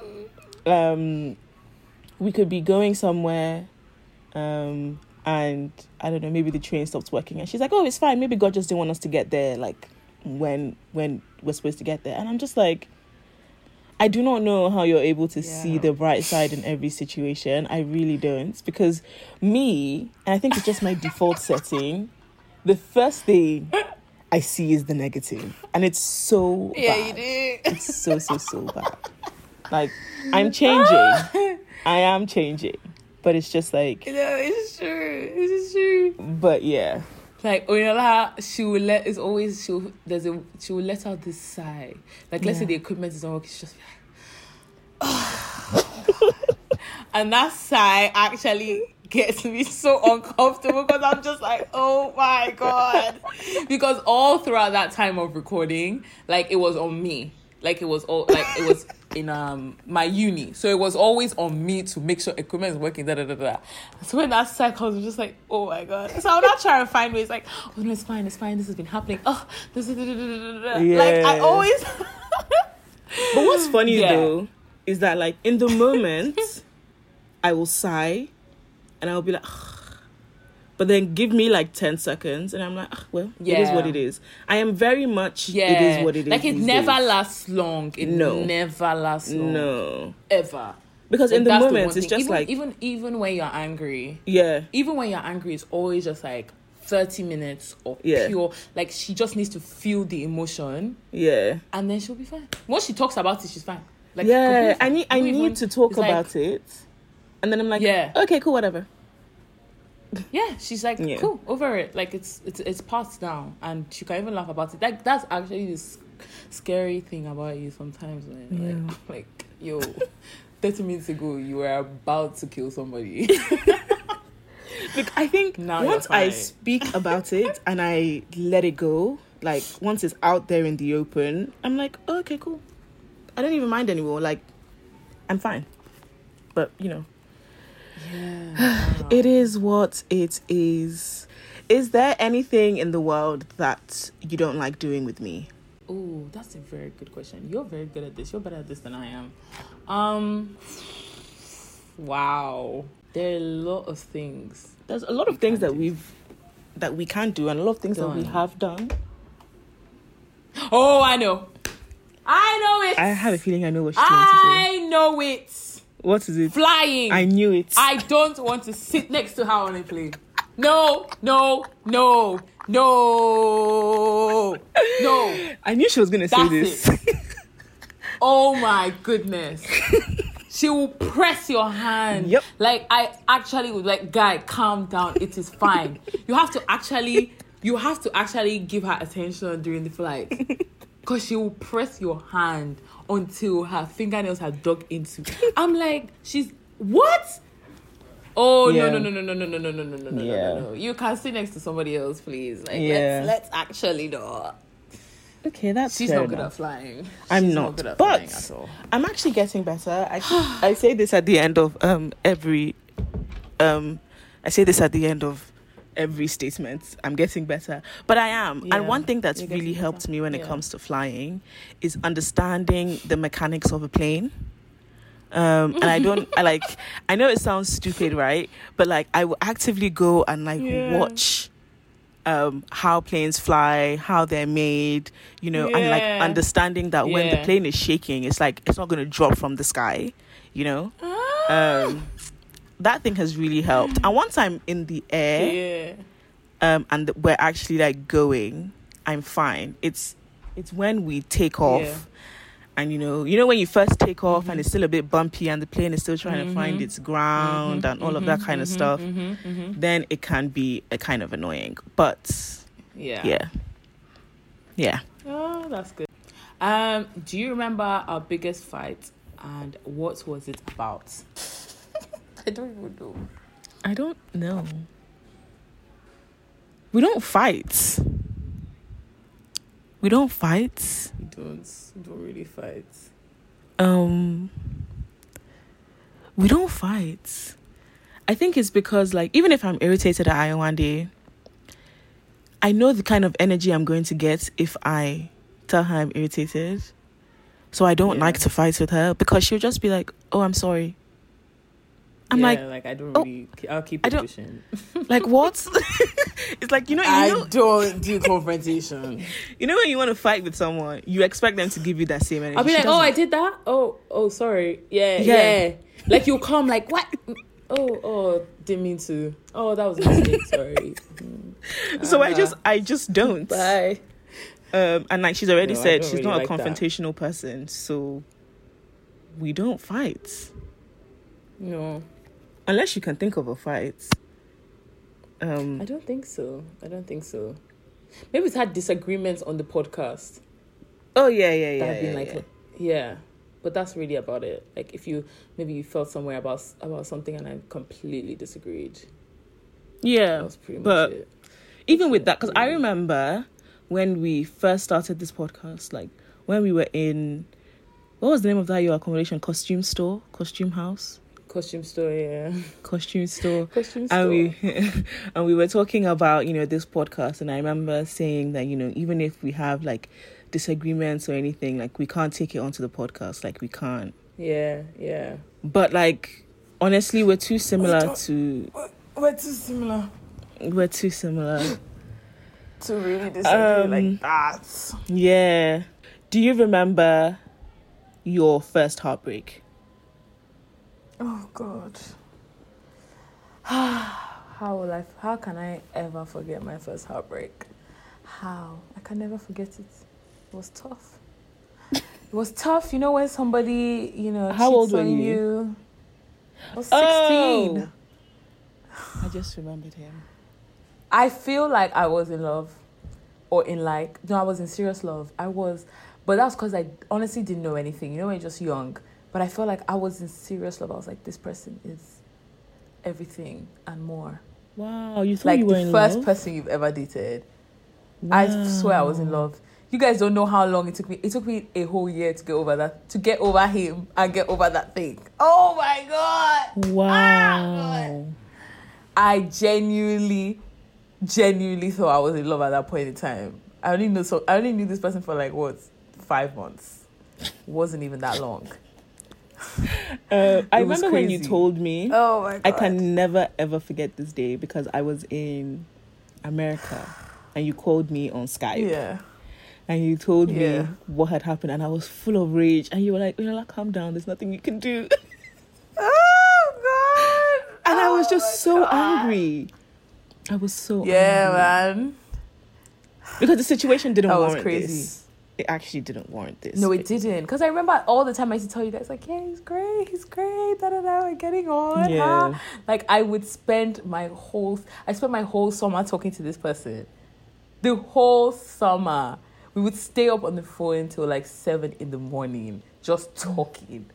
um we could be going somewhere um and i don't know maybe the train stops working and she's like oh it's fine maybe god just didn't want us to get there like when when we're supposed to get there and i'm just like I do not know how you're able to see the bright side in every situation. I really don't. Because me, and I think it's just my default setting, the first thing I see is the negative, and it's so Yeah, bad. you do. It's so so so bad. Like I'm changing. I am changing, but it's just like, No, it's true. It's true. but yeah, Like oh, Oyinlola, she will let. It's always she. Will, there's a she will let out this sigh. Like let's say the equipment is not working, she's just like, oh. and that sigh actually gets me so uncomfortable because I'm just like, oh my god, because all throughout that time of recording, like it was on me. Like it was all like it was in um my uni, so it was always on me to make sure equipment is working. Da da da da. So when that sigh comes, I'm just like, oh my god. So I'm not trying to find ways like, oh no, it's fine, it's fine. This has been happening. Oh, this is da, da, da, da. Yeah. like I always. But what's funny Yeah. though is that like in the moment, I will sigh, and I'll be like, but then give me like ten seconds, and I'm like, "Ah, well, it is what it is. I am very much. Yeah, it is what it is. Like it never days. lasts long. It No. never lasts long. No, ever. because in the moment one it's just even, like even even when you're angry, yeah, even when you're angry, it's always just like 30 minutes of Yeah. pure. Like she just needs to feel the emotion, yeah, and then she'll be fine. Once she talks about it, she's fine. Like yeah. I need I need even- to talk it's like- about it, and then I'm like, Yeah. okay, cool, whatever. Yeah, she's like Yeah. cool over it. Like it's it's it's passed now, and she can even laugh about it. Like that's actually the scary thing about you sometimes. Man. Like like yo, thirty minutes ago you were about to kill somebody. Look, I think Now once I speak about it and I let it go, like once it's out there in the open, I'm like, oh, okay, cool. I don't even mind anymore. Like, I'm fine. But you know, yeah. it is what it is. Is there anything in the world that you don't like doing with me? Oh, that's a very good question. You're very good at this. You're better at this than I am. Um. Wow. There are a lot of things. There's a lot of things that we've that we can do, and a lot of things that we have done. Oh, I know. I know it. I have a feeling I know what she's going to say. I know it. What is it? Flying. I knew it. I don't want to sit next to her on a plane. No, no, no, no, no. I knew she was going to say this. it. Oh my goodness. She will press your hand. Yep. Like I actually would like, guy, calm down. It is fine. You have to actually, you have to actually give her attention during the flight, because she will press your hand until her fingernails are dug into. I'm like, she's what? Oh Yeah. no no no no no no no no no no no Yeah. no no! You can sit next to somebody else, please. Like Yeah. let's let's actually not. Okay, that's She's not good enough. at flying. I'm She's not, good at but- flying at all. I'm actually getting better. I I say this at the end of um every um I say this at the end of every statement. I'm getting better, but I am. Yeah, and one thing that's really helped better. me when it comes to flying is understanding the mechanics of a plane. Um, and I don't, I like, I know it sounds stupid, right? But like, I will actively go and like Yeah. watch um how planes fly how they're made you know and like understanding that when the plane is shaking it's like it's not going to drop from the sky you know Ah. um that thing has really helped and once i'm in the air yeah. um and we're actually like going i'm fine it's it's when we take off Yeah. and you know you know when you first take off and Mhm. it's still a bit bumpy and the plane is still trying to find Mhm. its ground Mhm, and all of that mhm, kind of mhm, stuff then it can be a kind of annoying but Yeah. yeah yeah Oh, that's good. Um, do you remember our biggest fight and what was it about? I don't even know. I don't know. We don't fight. We don't fight. We don't we don't really fight. Um we don't fight. I think it's because like even if I'm irritated at day, I know the kind of energy I'm going to get if I tell her I'm irritated. So I don't Yeah. like to fight with her because she'll just be like, "Oh, I'm sorry." I'm Yeah, like, like I don't oh, really. I'll keep I it pushing. like what? it's like you know, you know, don't do confrontation. You know when you want to fight with someone, you expect them to give you that same energy. I'll be like, oh, I did that. Oh, oh, sorry. Yeah, Yeah. yeah. Like you'll come like, what? Oh, oh, didn't mean to. Oh, that was a mistake. Sorry. Mm. so I Ah. just, I just don't. Bye. Um, and like she's already No, said, she's really not like a that. confrontational person, so we don't fight No, unless you can think of a fight. Um, I don't think so. I don't think so. Maybe we've had disagreements on the podcast. oh yeah, yeah, that yeah, have been yeah, like, yeah. yeah. But that's really about it. Like if you maybe you felt somewhere about about something and I completely disagreed. That yeah. was pretty much but- it. Even with that, because I remember when we first started this podcast, like when we were in, what was the name of that your accommodation? Costume store, costume house, Costume store, yeah. costume store. Costume store. and we and we were talking about you know this podcast and i remember saying that you know even if we have like disagreements or anything like we can't take it onto the podcast like we can't yeah, yeah. but like honestly we're too similar don't- to We're too similar we're too similar to really disagree Um, like that. yeah do you remember your first heartbreak Oh God. how will I? How can I ever forget my first heartbreak? How? I can never forget it. It was tough. It was tough. You know when somebody, you know, How old were you? you. I was oh! sixteen. Oh, i just remembered him I feel like I was in love, or in like no, I was in serious love. I was, but that's because I honestly didn't know anything. You know, when you're just young. But I felt like I was in serious love. I was like, this person is everything and more. wow you thought like you were the in first love person you've ever dated. I swear I was in love. You guys don't know how long it took me. It took me a whole year to get over that, to get over him and get over that thing. Oh my god! Ah, wow I genuinely, genuinely thought I was in love at that point in time. I only knew so. I only knew this person for like what five months. wasn't even that long. Uh, I It was remember when you told me. Oh my god! I can never ever forget this day because I was in America and you called me on Skype Yeah. and you told Yeah. me what had happened and I was full of rage and you were like, Uyala, calm down, there's nothing you can do. Oh god! And I was Oh just so God. angry. I was so Yeah, angry. man. Because the situation didn't work. That was crazy. this. It actually didn't warrant this. No, it didn't. Because I remember all the time I used to tell you guys, like, yeah, he's great, he's great, da da da, we're getting on. Yeah. huh?" Like, I would spend my whole, I spent my whole summer talking to this person. The whole summer. We would stay up on the phone until like seven in the morning, just talking.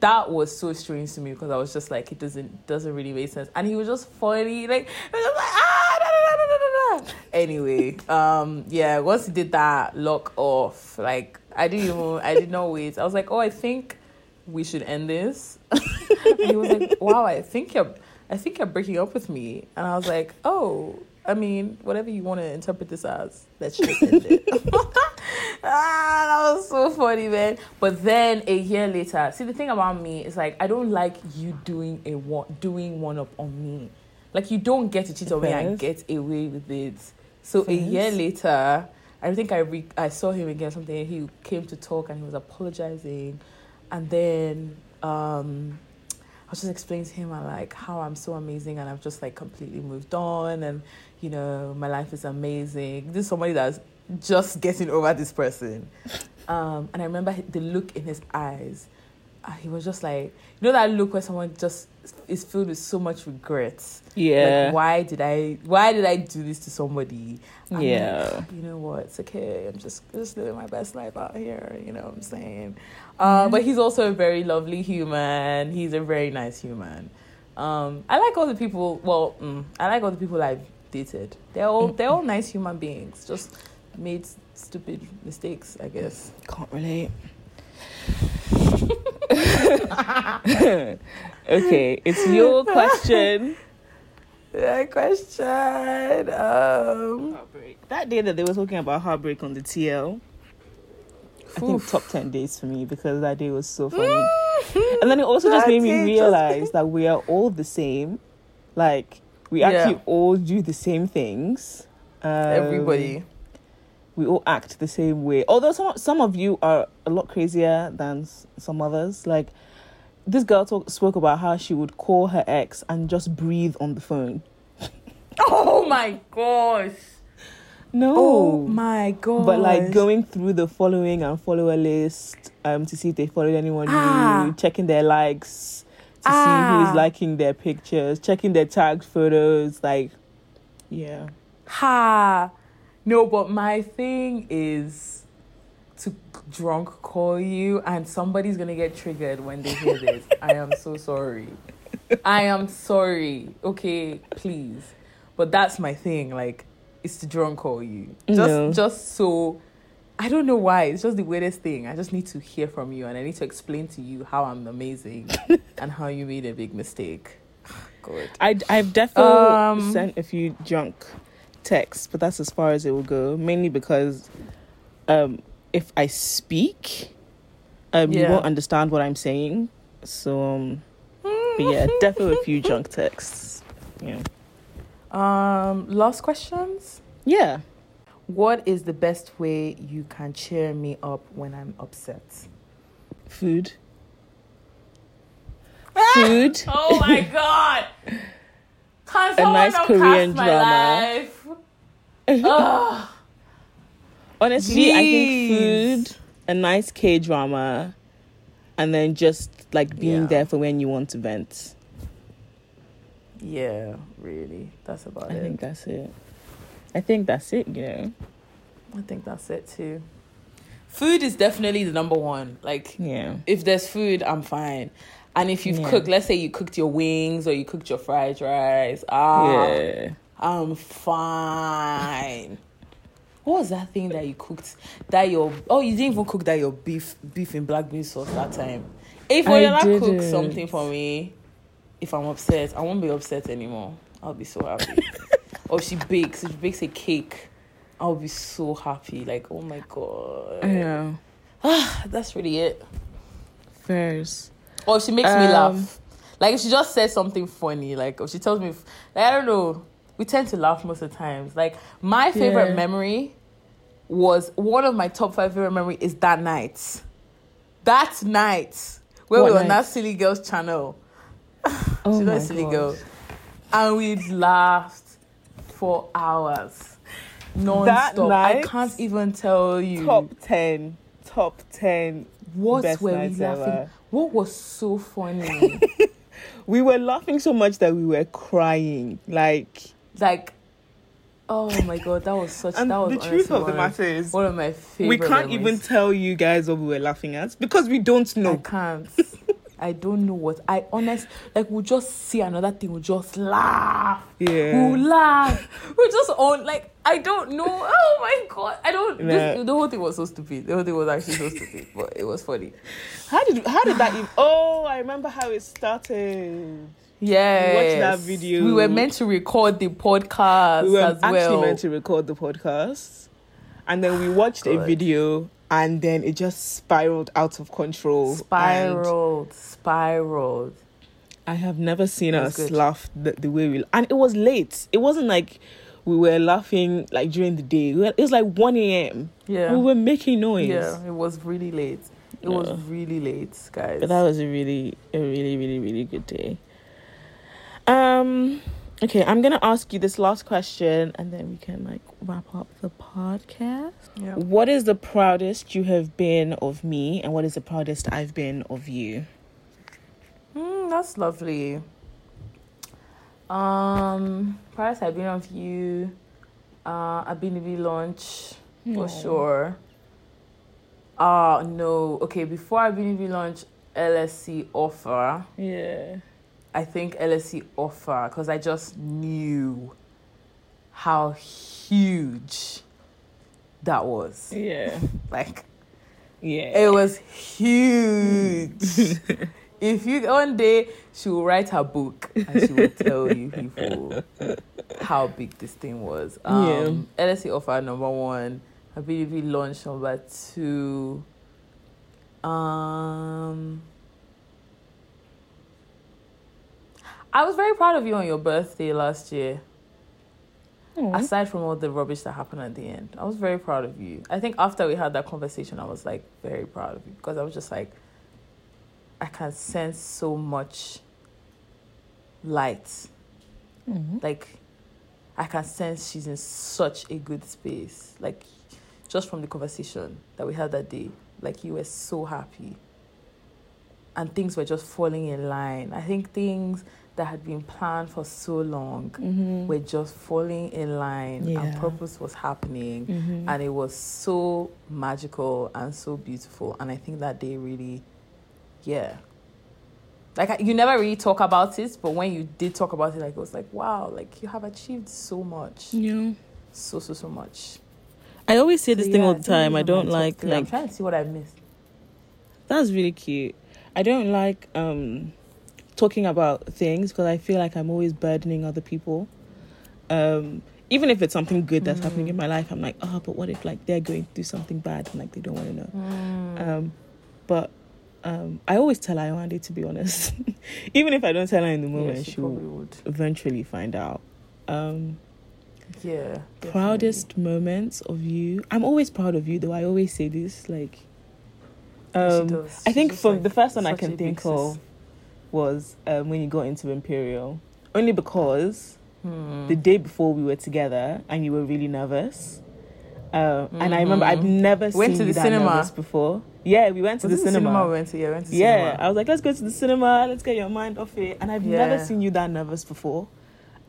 That was so strange to me because I was just like, it doesn't doesn't really make sense. And he was just funny, like, I was just like ah, Anyway, um, yeah, once he did that, lock off. Like, I didn't even, I did not wait. I was like, oh, I think we should end this. he was like, wow, I think you're, I think you're breaking up with me. And I was like, oh, I mean, whatever you want to interpret this as, let's just end it. ah, that was so funny, man. But then a year later, see the thing about me is like I don't like you doing a doing one up on me. Like you don't get to cheat on me and get away with it. So a year later, I think I re- I saw him again something. He came to talk and he was apologizing, and then um, I was just explaining to him like how I'm so amazing and I've just like completely moved on and you know my life is amazing. This is somebody that's just getting over this person, um, and I remember the look in his eyes. Uh, he was just like you know that look where someone just is filled with so much regret. Yeah. Like why did I why did I do this to somebody? I'm Yeah. you know what? It's okay. I'm just just living my best life out here. You know what I'm saying? Uh, but he's also a very lovely human. He's a very nice human. Um, I like all the people. Well, mm, I like all the people I've dated. They're all they're all nice human beings. Just made stupid mistakes, I guess. Can't relate. okay, it's your question. Yeah, question. Um, Heartbreak. That day that they were talking about heartbreak on the TL, I think Oof. top 10 days for me because that day was so funny. and then it also just That made me day just- realize that we are all the same. Like, we Yeah. actually all do the same things. Um, everybody. we all act the same way. Although some some of you are a lot crazier than s- some others. Like this girl talk, spoke about how she would call her ex and just breathe on the phone. Oh my gosh. No. Oh my god! But like going through the following and follower list um to see if they followed anyone Ah. new, checking their likes to see Ah. who's liking their pictures, checking their tagged photos, like yeah. Ha! No, but my thing is to drunk call you, and somebody's gonna get triggered when they hear this. I am so sorry. I am sorry. Okay, please. But that's my thing. Like, it's to drunk call you. Just, No. just so. I don't know why. It's just the weirdest thing. I just need to hear from you, and I need to explain to you how I'm amazing and how you made a big mistake. God. I I've definitely Um, sent a few drunk texts, but that's as far as it will go. Mainly because um if I speak, um you won't understand what I'm saying. So um but yeah, definitely a few junk texts. Yeah. Um, last questions. Yeah. What is the best way you can cheer me up when I'm upset? Food. Food. Oh my god! Can A nice Korean drama. life? Ugh. Honestly, I think food, a nice K drama, and then just like being Yeah. there for when you want to vent. Yeah, really. That's about I it. I think that's it. I think that's it, you know. I think that's it too. Food is definitely the number one. Like, Yeah. if there's food, I'm fine. And if you've Yeah. cooked, let's say you cooked your wings or you cooked your fried rice, ah, Yeah. I'm fine. What was that thing that you cooked? That your oh you didn't even cook that your beef beef in black bean sauce that time. If I Oyala cook something for me, if I'm upset, I won't be upset anymore. I'll be so happy. or if she bakes, if she bakes a cake, I'll be so happy. Like oh my god, Yeah. that's really it. Fairs. Or if she makes me Um, laugh. Like if she just says something funny, like if she tells me, like, I don't know, we tend to laugh most of the times. Like my favorite Yeah. memory was one of my top five favorite memory is that night. That night where What we were on that silly girls channel. Oh She's not silly girl, and we laughed for hours, non-stop. I night? can't even tell you Top ten. Top ten. what best were we laughing. ever. What was so funny? We were laughing so much that we were crying. Like like oh my god that was such and that was the truth of the matter is one of my favorite we can't even tell you guys what we were laughing at because we don't know. i can't. I don't know what i honest like we'll just see another thing we'll just laugh. Yeah. we'll laugh. We'll just on like i don't know. Oh my god i don't this, the whole thing was so stupid. The whole thing was actually so stupid but it was funny. How did how did that even Oh, I remember how it started. Yeah watched that video. we were meant to record the podcast we were as actually well. meant to record the podcast. And then we watched a video and then it just spiraled out of control. Spiraled spiraled. I have never seen us good. laugh the, the way we and it was late. It wasn't like we were laughing like during the day. We were- it was like 1 a.m yeah. We were making noise. Yeah, it was really late. It was really late, guys. but that was a really a really really really good day um okay i'm gonna ask you this last question and then we can like wrap up the podcast yeah. What is the proudest you have been of me, and what is the proudest I've been of you? Mm, that's lovely. Um, Paris, I've been of you. Uh, I've been to be launch for Aw. sure. Ah, no. Okay, before I've been to be launch, LSE offer. Yeah. I think LSE offer because I just knew how huge that was. Yeah. Like Yeah. It was huge. if you one day she will write her book and she will tell you people how big this thing was. Um LSE offer number one, Ability launch number two. Um I was very proud of you on your birthday last year. Aw. Aside from all the rubbish that happened at the end, I was very proud of you. I think after we had that conversation, I was like very proud of you because I was just like, I can sense so much light. Mhm. Like, I can sense she's in such a good space. Like, just from the conversation that we had that day, like you were so happy, and things were just falling in line. I think things that had been planned for so long Mhm. were just falling in line, Yeah. and purpose was happening Mhm. and it was so magical and so beautiful and i think that day really yeah like you never really talk about it but when you did talk about it like it was like wow like you have achieved so much yeah. so so so much I always say this So, thing yeah, all the time. I don't top like i'm like trying to see what i missed That's really cute. I don't like um talking about things because I feel like I'm always burdening other people. Um even if it's something good that's happening Mm. in my life, I'm like, oh, but what if like they're going through something bad and like they don't want to know. Mm. Um, but um, I always tell Iwande to be honest. even if I don't tell her in the moment, she she will would eventually find out. Um, yeah proudest moments of you. I'm always proud of you, though. I always say this. Like, definitely. Um. I think from like, the first one I can think of was um, when you got into Imperial. Only because Hmm. the day before we were together and you were really nervous. Uh, And I remember. I've never Went seen to you the cinema. before. Yeah, we went to Was the it cinema. we went to yeah we went to Yeah, cinema. I was like, let's go to the cinema. Let's get your mind off it. And I've never seen you that nervous before.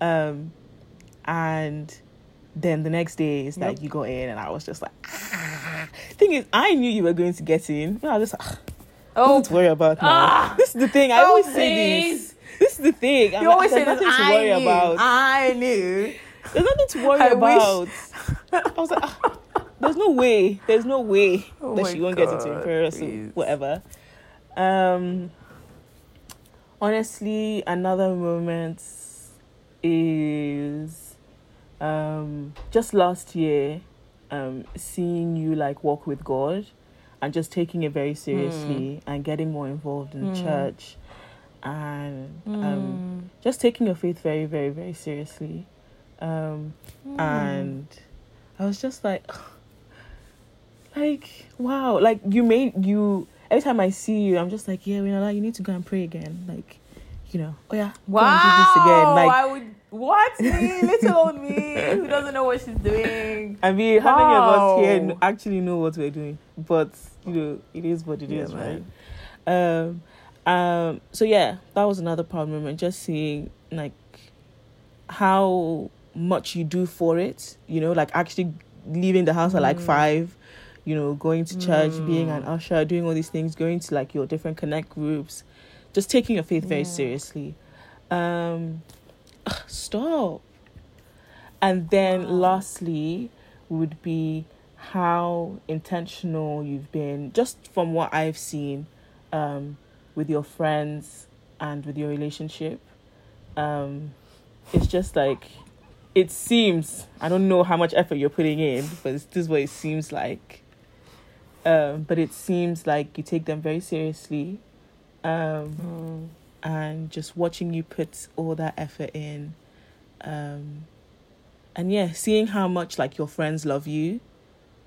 Um, and then the next day is like you got in, and I was just like, ah. thing is, I knew you were going to get in. I was just, ah, oh nothing to worry about now. Ah. this is the thing. I Oh, always say this. This is the thing. I'm you like, always say there's this. nothing to I worry knew. about. I knew. There's nothing to worry I about. I was like, ah, there's no way. There's no way Oh that she won't get into God, Imperial, so whatever. Um, honestly, another moment is um, just last year, um, seeing you like walk with God and just taking it very seriously and getting more involved in Mm. church and um, Mm. just taking your faith very, very, very seriously. Um, Mm. and I was just like, like wow, like you made you. Every time I see you, I'm just like, yeah, you know, like, you need to go and pray again, like, you know, oh yeah, go wow, and do this again, like. What me, little old me, who doesn't know what she's doing. I mean, how many of us here actually know what we're doing? But you know, it is what it Yeah, is, right? Um, um. So yeah, that was another problem, and Just seeing like how much you do for it. You know, like actually leaving the house at like Mm. five. You know, going to church, being an Mm. usher, doing all these things, going to like your different connect groups, just taking your faith very Yeah. seriously. Um, stop. And then Wow. lastly would be how intentional you've been, just from what I've seen, um, with your friends and with your relationship. Um, it's just like it seems. I don't know how much effort you're putting in, but this is what it seems like. Um, but it seems like you take them very seriously. Um, Mm. And just watching you put all that effort in um and yeah seeing how much like your friends love you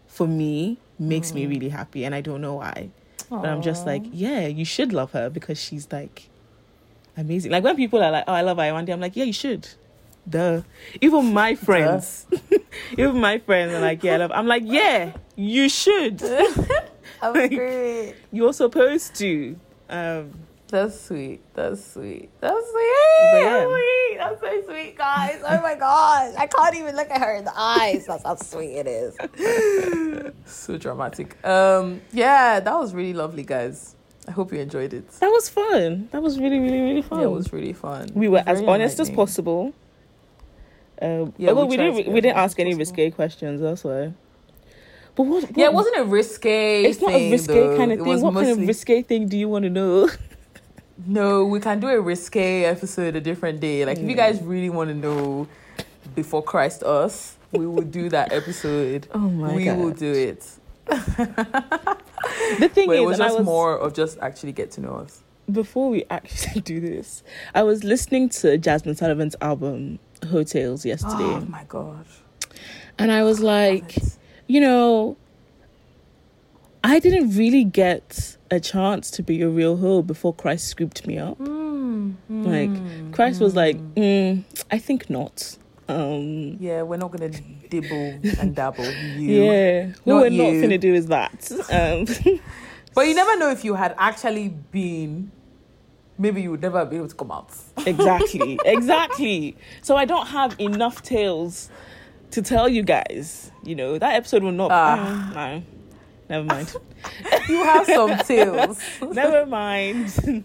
for me makes me Mm. really happy and i don't know why but i'm just like yeah you should love her because she's like amazing. Like when people are like oh i love Iwande, i'm like yeah you should. Duh. Even my friends. Even my friends are like yeah I love i'm like yeah you should. I'm like- great. you're supposed to. Um That's sweet. That's sweet. That's sweet. But yeah. Sweet. That's so sweet, guys. Oh my gosh. I can't even look at her in the eyes. That's how sweet it is. so dramatic. Um, yeah, that was really lovely, guys. I hope you enjoyed it. That was fun. That was really, really, really fun. Yeah, it was really fun. we were as honest as possible. Um, Yeah, although we we, didn't, we didn't ask any possible. risque questions. That's why. But what? what Yeah, it wasn't a risque. It's not a thing, risque though. kind of It thing. was What kind of mostly- risque thing do you want to know? No, we can do a risque episode a different day. Like if you Mm. guys really want to know before Christ us, we will do that episode. Oh my god. we god! will do it. The thing But is, it was I just was, more of just actually get to know us. before we actually do this. I was listening to Jazmine Sullivan's album Heaux Tales yesterday, Oh my god. and I was like, it. you know, I didn't really get a chance to be a real hoe before Christ scooped me up. Mm, Like, mm, Christ was like, mm. mm, I think not. Um, Yeah, we're not gonna dibble and dabble. You. yeah, what we're not gonna do is that. Um, But you never know if you had actually been. Maybe you would never be able to come out. exactly, exactly. So I don't have enough tales to tell you guys. You know that episode will not. Ah. Mm, no, never mind. You have some tales. never mind.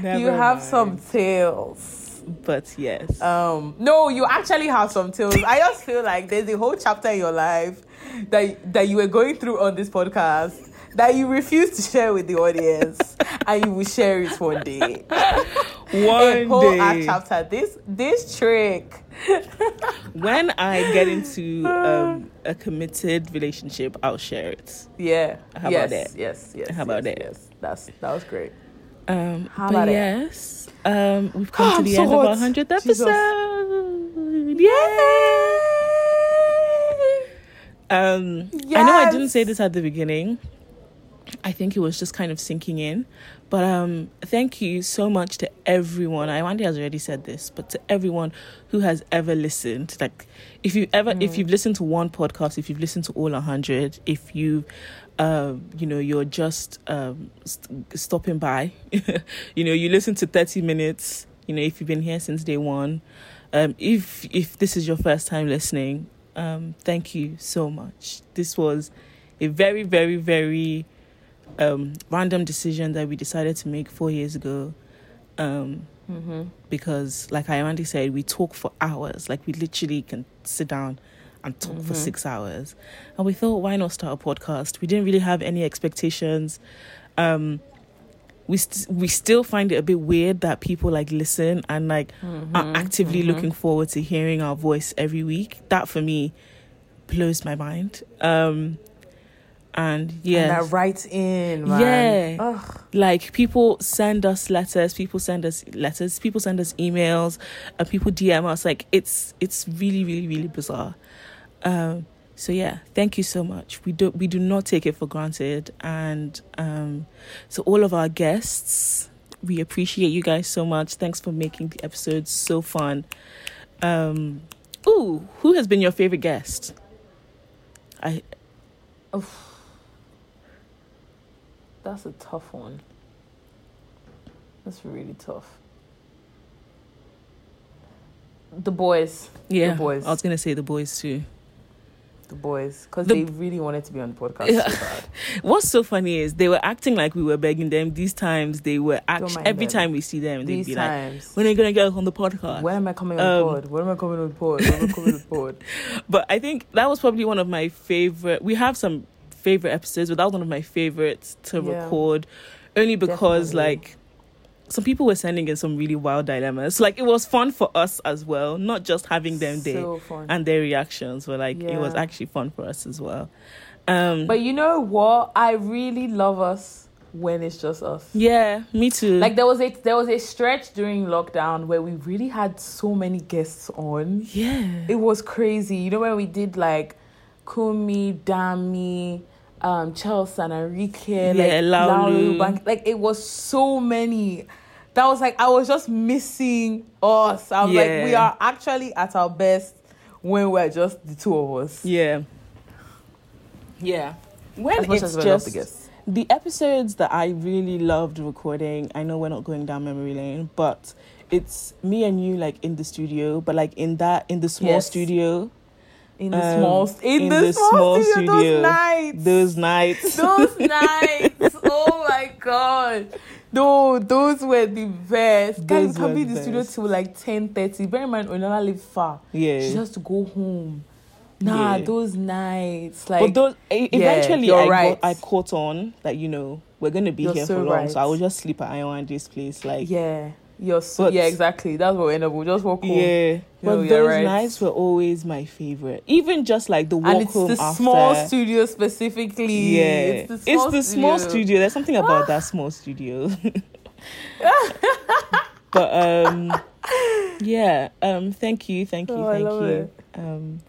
Never you have mind. some tales. but yes. Um, no, you actually have some tales. I just feel like there's a whole chapter in your life that that you were going through on this podcast that you refuse to share with the audience, and you will share it one day. One a whole act day, chapter. This this trick. when I get into um, a committed relationship, I'll share it. Yeah. How yes, about that? Yes. Yes. How about yes, that? Yes. That's that was great. Um, How about it? yes, um, we've come to the so end of our hundredth episode. Yay! Um, I know I didn't say this at the beginning. I think it was just kind of sinking in. But um, thank you so much to everyone. I Iwande has already said this, but to everyone who has ever listened. Like, if you ever, if you've listened to one podcast, if you've listened to all a hundred, if you, um, you know, you're just um, st- stopping by, you know, you listen to thirty minutes. You know, if you've been here since day one, um, if if this is your first time listening, um, thank you so much. This was a very, very, very um, random decision that we decided to make four years ago. Um, Mm-hmm. because, like Iwande said, we talk for hours. Like we literally can sit down and talk for Mhm. six hours. And we thought, why not start a podcast? We didn't really have any expectations. Um, we st- we still find it a bit weird that people like listen and like Mm-hmm. are actively looking forward to hearing our voice every week. That for me blows my mind. Um, and yeah, And that right in, man. Yeah. Ugh. like people send us letters, people send us letters, people send us emails, and people DM us. Like it's it's really really really bizarre. Um, so yeah, thank you so much. We do we do not take it for granted, and um, so all of our guests, we appreciate you guys so much. Thanks for making the episodes so fun. Um, ooh, who has been your favorite guest? I That's a tough one. That's really tough. The boys. yeah, The boys. I was gonna say the boys too. The boys. Because The- they really wanted to be on the podcast Yeah. so bad. What's so funny is they were acting like we were begging them. These times they were actually every them. time we see them, they'd These be like, "When are you gonna get on the podcast?" when am I coming on Um, board? When am I coming on board? When am I coming on board? But I think that was probably one of my favorite. We have some favorite episodes, but that was one of my favorites to Yeah. record, only because Definitely. like some people were sending in some really wild dilemmas. Like it was fun for us as well, not just having them there So fun. and their reactions, were like it was actually fun for us as well. Um, But you know what? I really love us when it's just us. yeah, me too. Like there was a there was a stretch during lockdown where we really had so many guests on. yeah, It was crazy. You know when we did like Kumi, Dami, um, Chelsea and Enrique, Yeah, like Laulu. Bank, like it was so many. That was like I was just missing us. I was like, we are actually at our best when we're just the two of us. Yeah. Yeah. When As it's as just the the episodes that I really loved recording, I know we're not going down memory lane, but it's me and you like in the studio, but like in that in the small Yes. studio, In the um, small in, in the, the small, small studio, studio. those nights. those nights. those nights. Oh my god. No, those were the best. Guys, Those can be in the studio till like ten thirty. Bear in mind, Onala live far. She yeah. has to go home. Nah, Yeah. those nights, like but those e- yeah, eventually you're I right. got, I caught on that you know we're gonna be You're here so for long, right. so I will just sleep at Iwande's place. Like yeah, you're so, But- yeah, exactly. That's what we end up. We'll just walk home. Yeah, but those right. nights were always my favorite. Even just like the walk and it's home the after. small studio specifically. Yeah, it's the small studio. studio. There's something about that small studio. but um, yeah. Um, thank you, thank you, Oh, thank you. it. Um,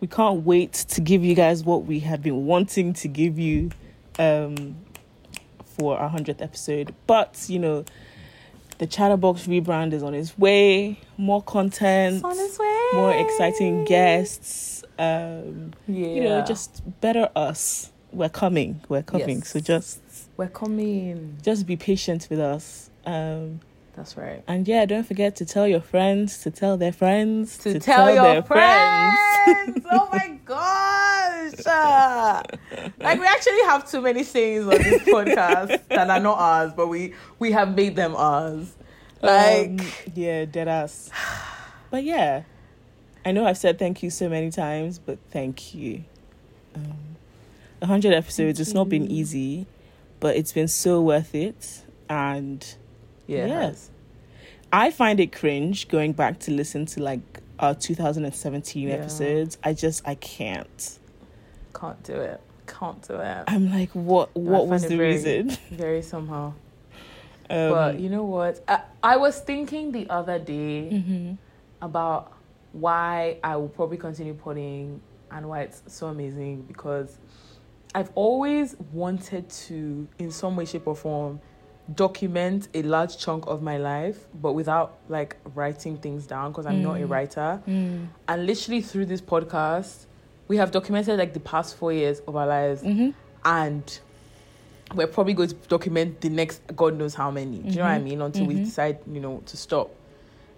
we can't wait to give you guys what we have been wanting to give you, um, for our hundredth episode. But you know, the Chatterbox rebrand is on its way. More content. It's on its way. more exciting guests. Um, Yeah. you know, just better us. We're coming. We're coming. Yes. So just we're coming. just be patient with us. Um, That's right. and yeah, don't forget to tell your friends to tell their friends To, tell, your friends. oh my gosh. Uh, like we actually have too many things on this podcast that are not ours, but we we have made them ours. Like Um, yeah, dead ass. But yeah, I know I've said thank you so many times, but thank you. Um, a hundred episodes. It's not been easy, but it's been so worth it. And yeah. Yes. I find it cringe going back to listen to like our 2017 Yeah. episodes. I just I can't. Can't do it. Can't do it. I'm like, what? What was the very- reason? Very somehow. Um, but you know what? I, I was thinking the other day mhm. about why I will probably continue putting and why it's so amazing because I've always wanted to, in some way, shape, or form, document a large chunk of my life, but without like writing things down because I'm not a Mm. writer. Mm. And literally through this podcast, we have documented like the past four years of our lives, Mhm. and we're probably going to document the next God knows how many. Do you know what I Mhm. mean? Until we Mhm. decide, you know, to stop.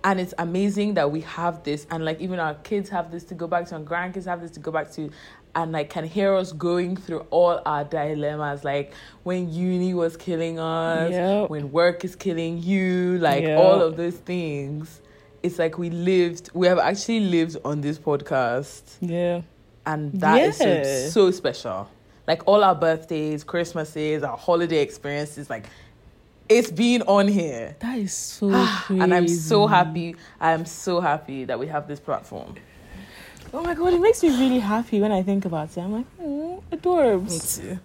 And it's amazing that we have this, and like even our kids have this to go back to, and grandkids have this to go back to, and like can hear us going through all our dilemmas, like when uni was killing us, Yep. when work is killing you, like Yeah. all of those things. It's like we lived, we have actually lived on this podcast Yeah. and that is Yeah. so, so special. Like all our birthdays, Christmases, our holiday experiences, like it's been on here. That is so. And I'm so happy. I'm so happy that we have this platform. Oh my god, it makes me really happy when I think about it. I'm like, oh, adorbs. too.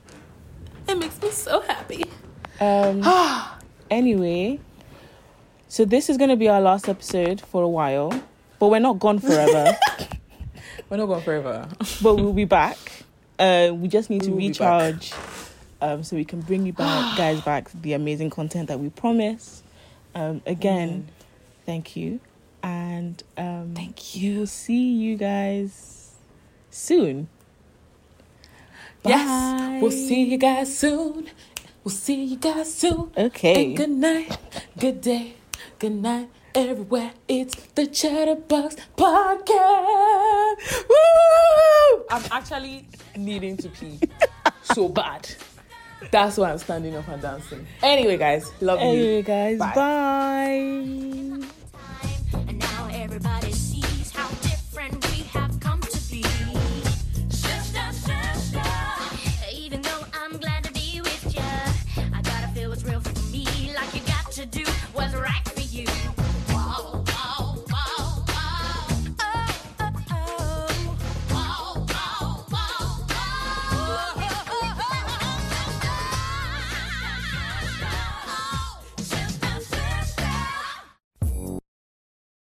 It makes me so happy. Um, anyway, so this is going to be our last episode for a while, but we're not gone forever. We're not gone forever. but we'll be back. Uh, we just need to We will recharge, um, so we can bring you back, guys, back the amazing content that we promise. Um, again, thank you, and um, Thank you. We'll see you guys soon. Yes, we'll see you guys soon. We'll see you guys soon. Okay. And good night, good day, good night everywhere. It's the Chatterbox Podcast. Woo! I'm actually needing to pee so bad. That's why I'm standing up and dancing. Anyway, guys, love you. Anyway, guys, Bye. bye everybody's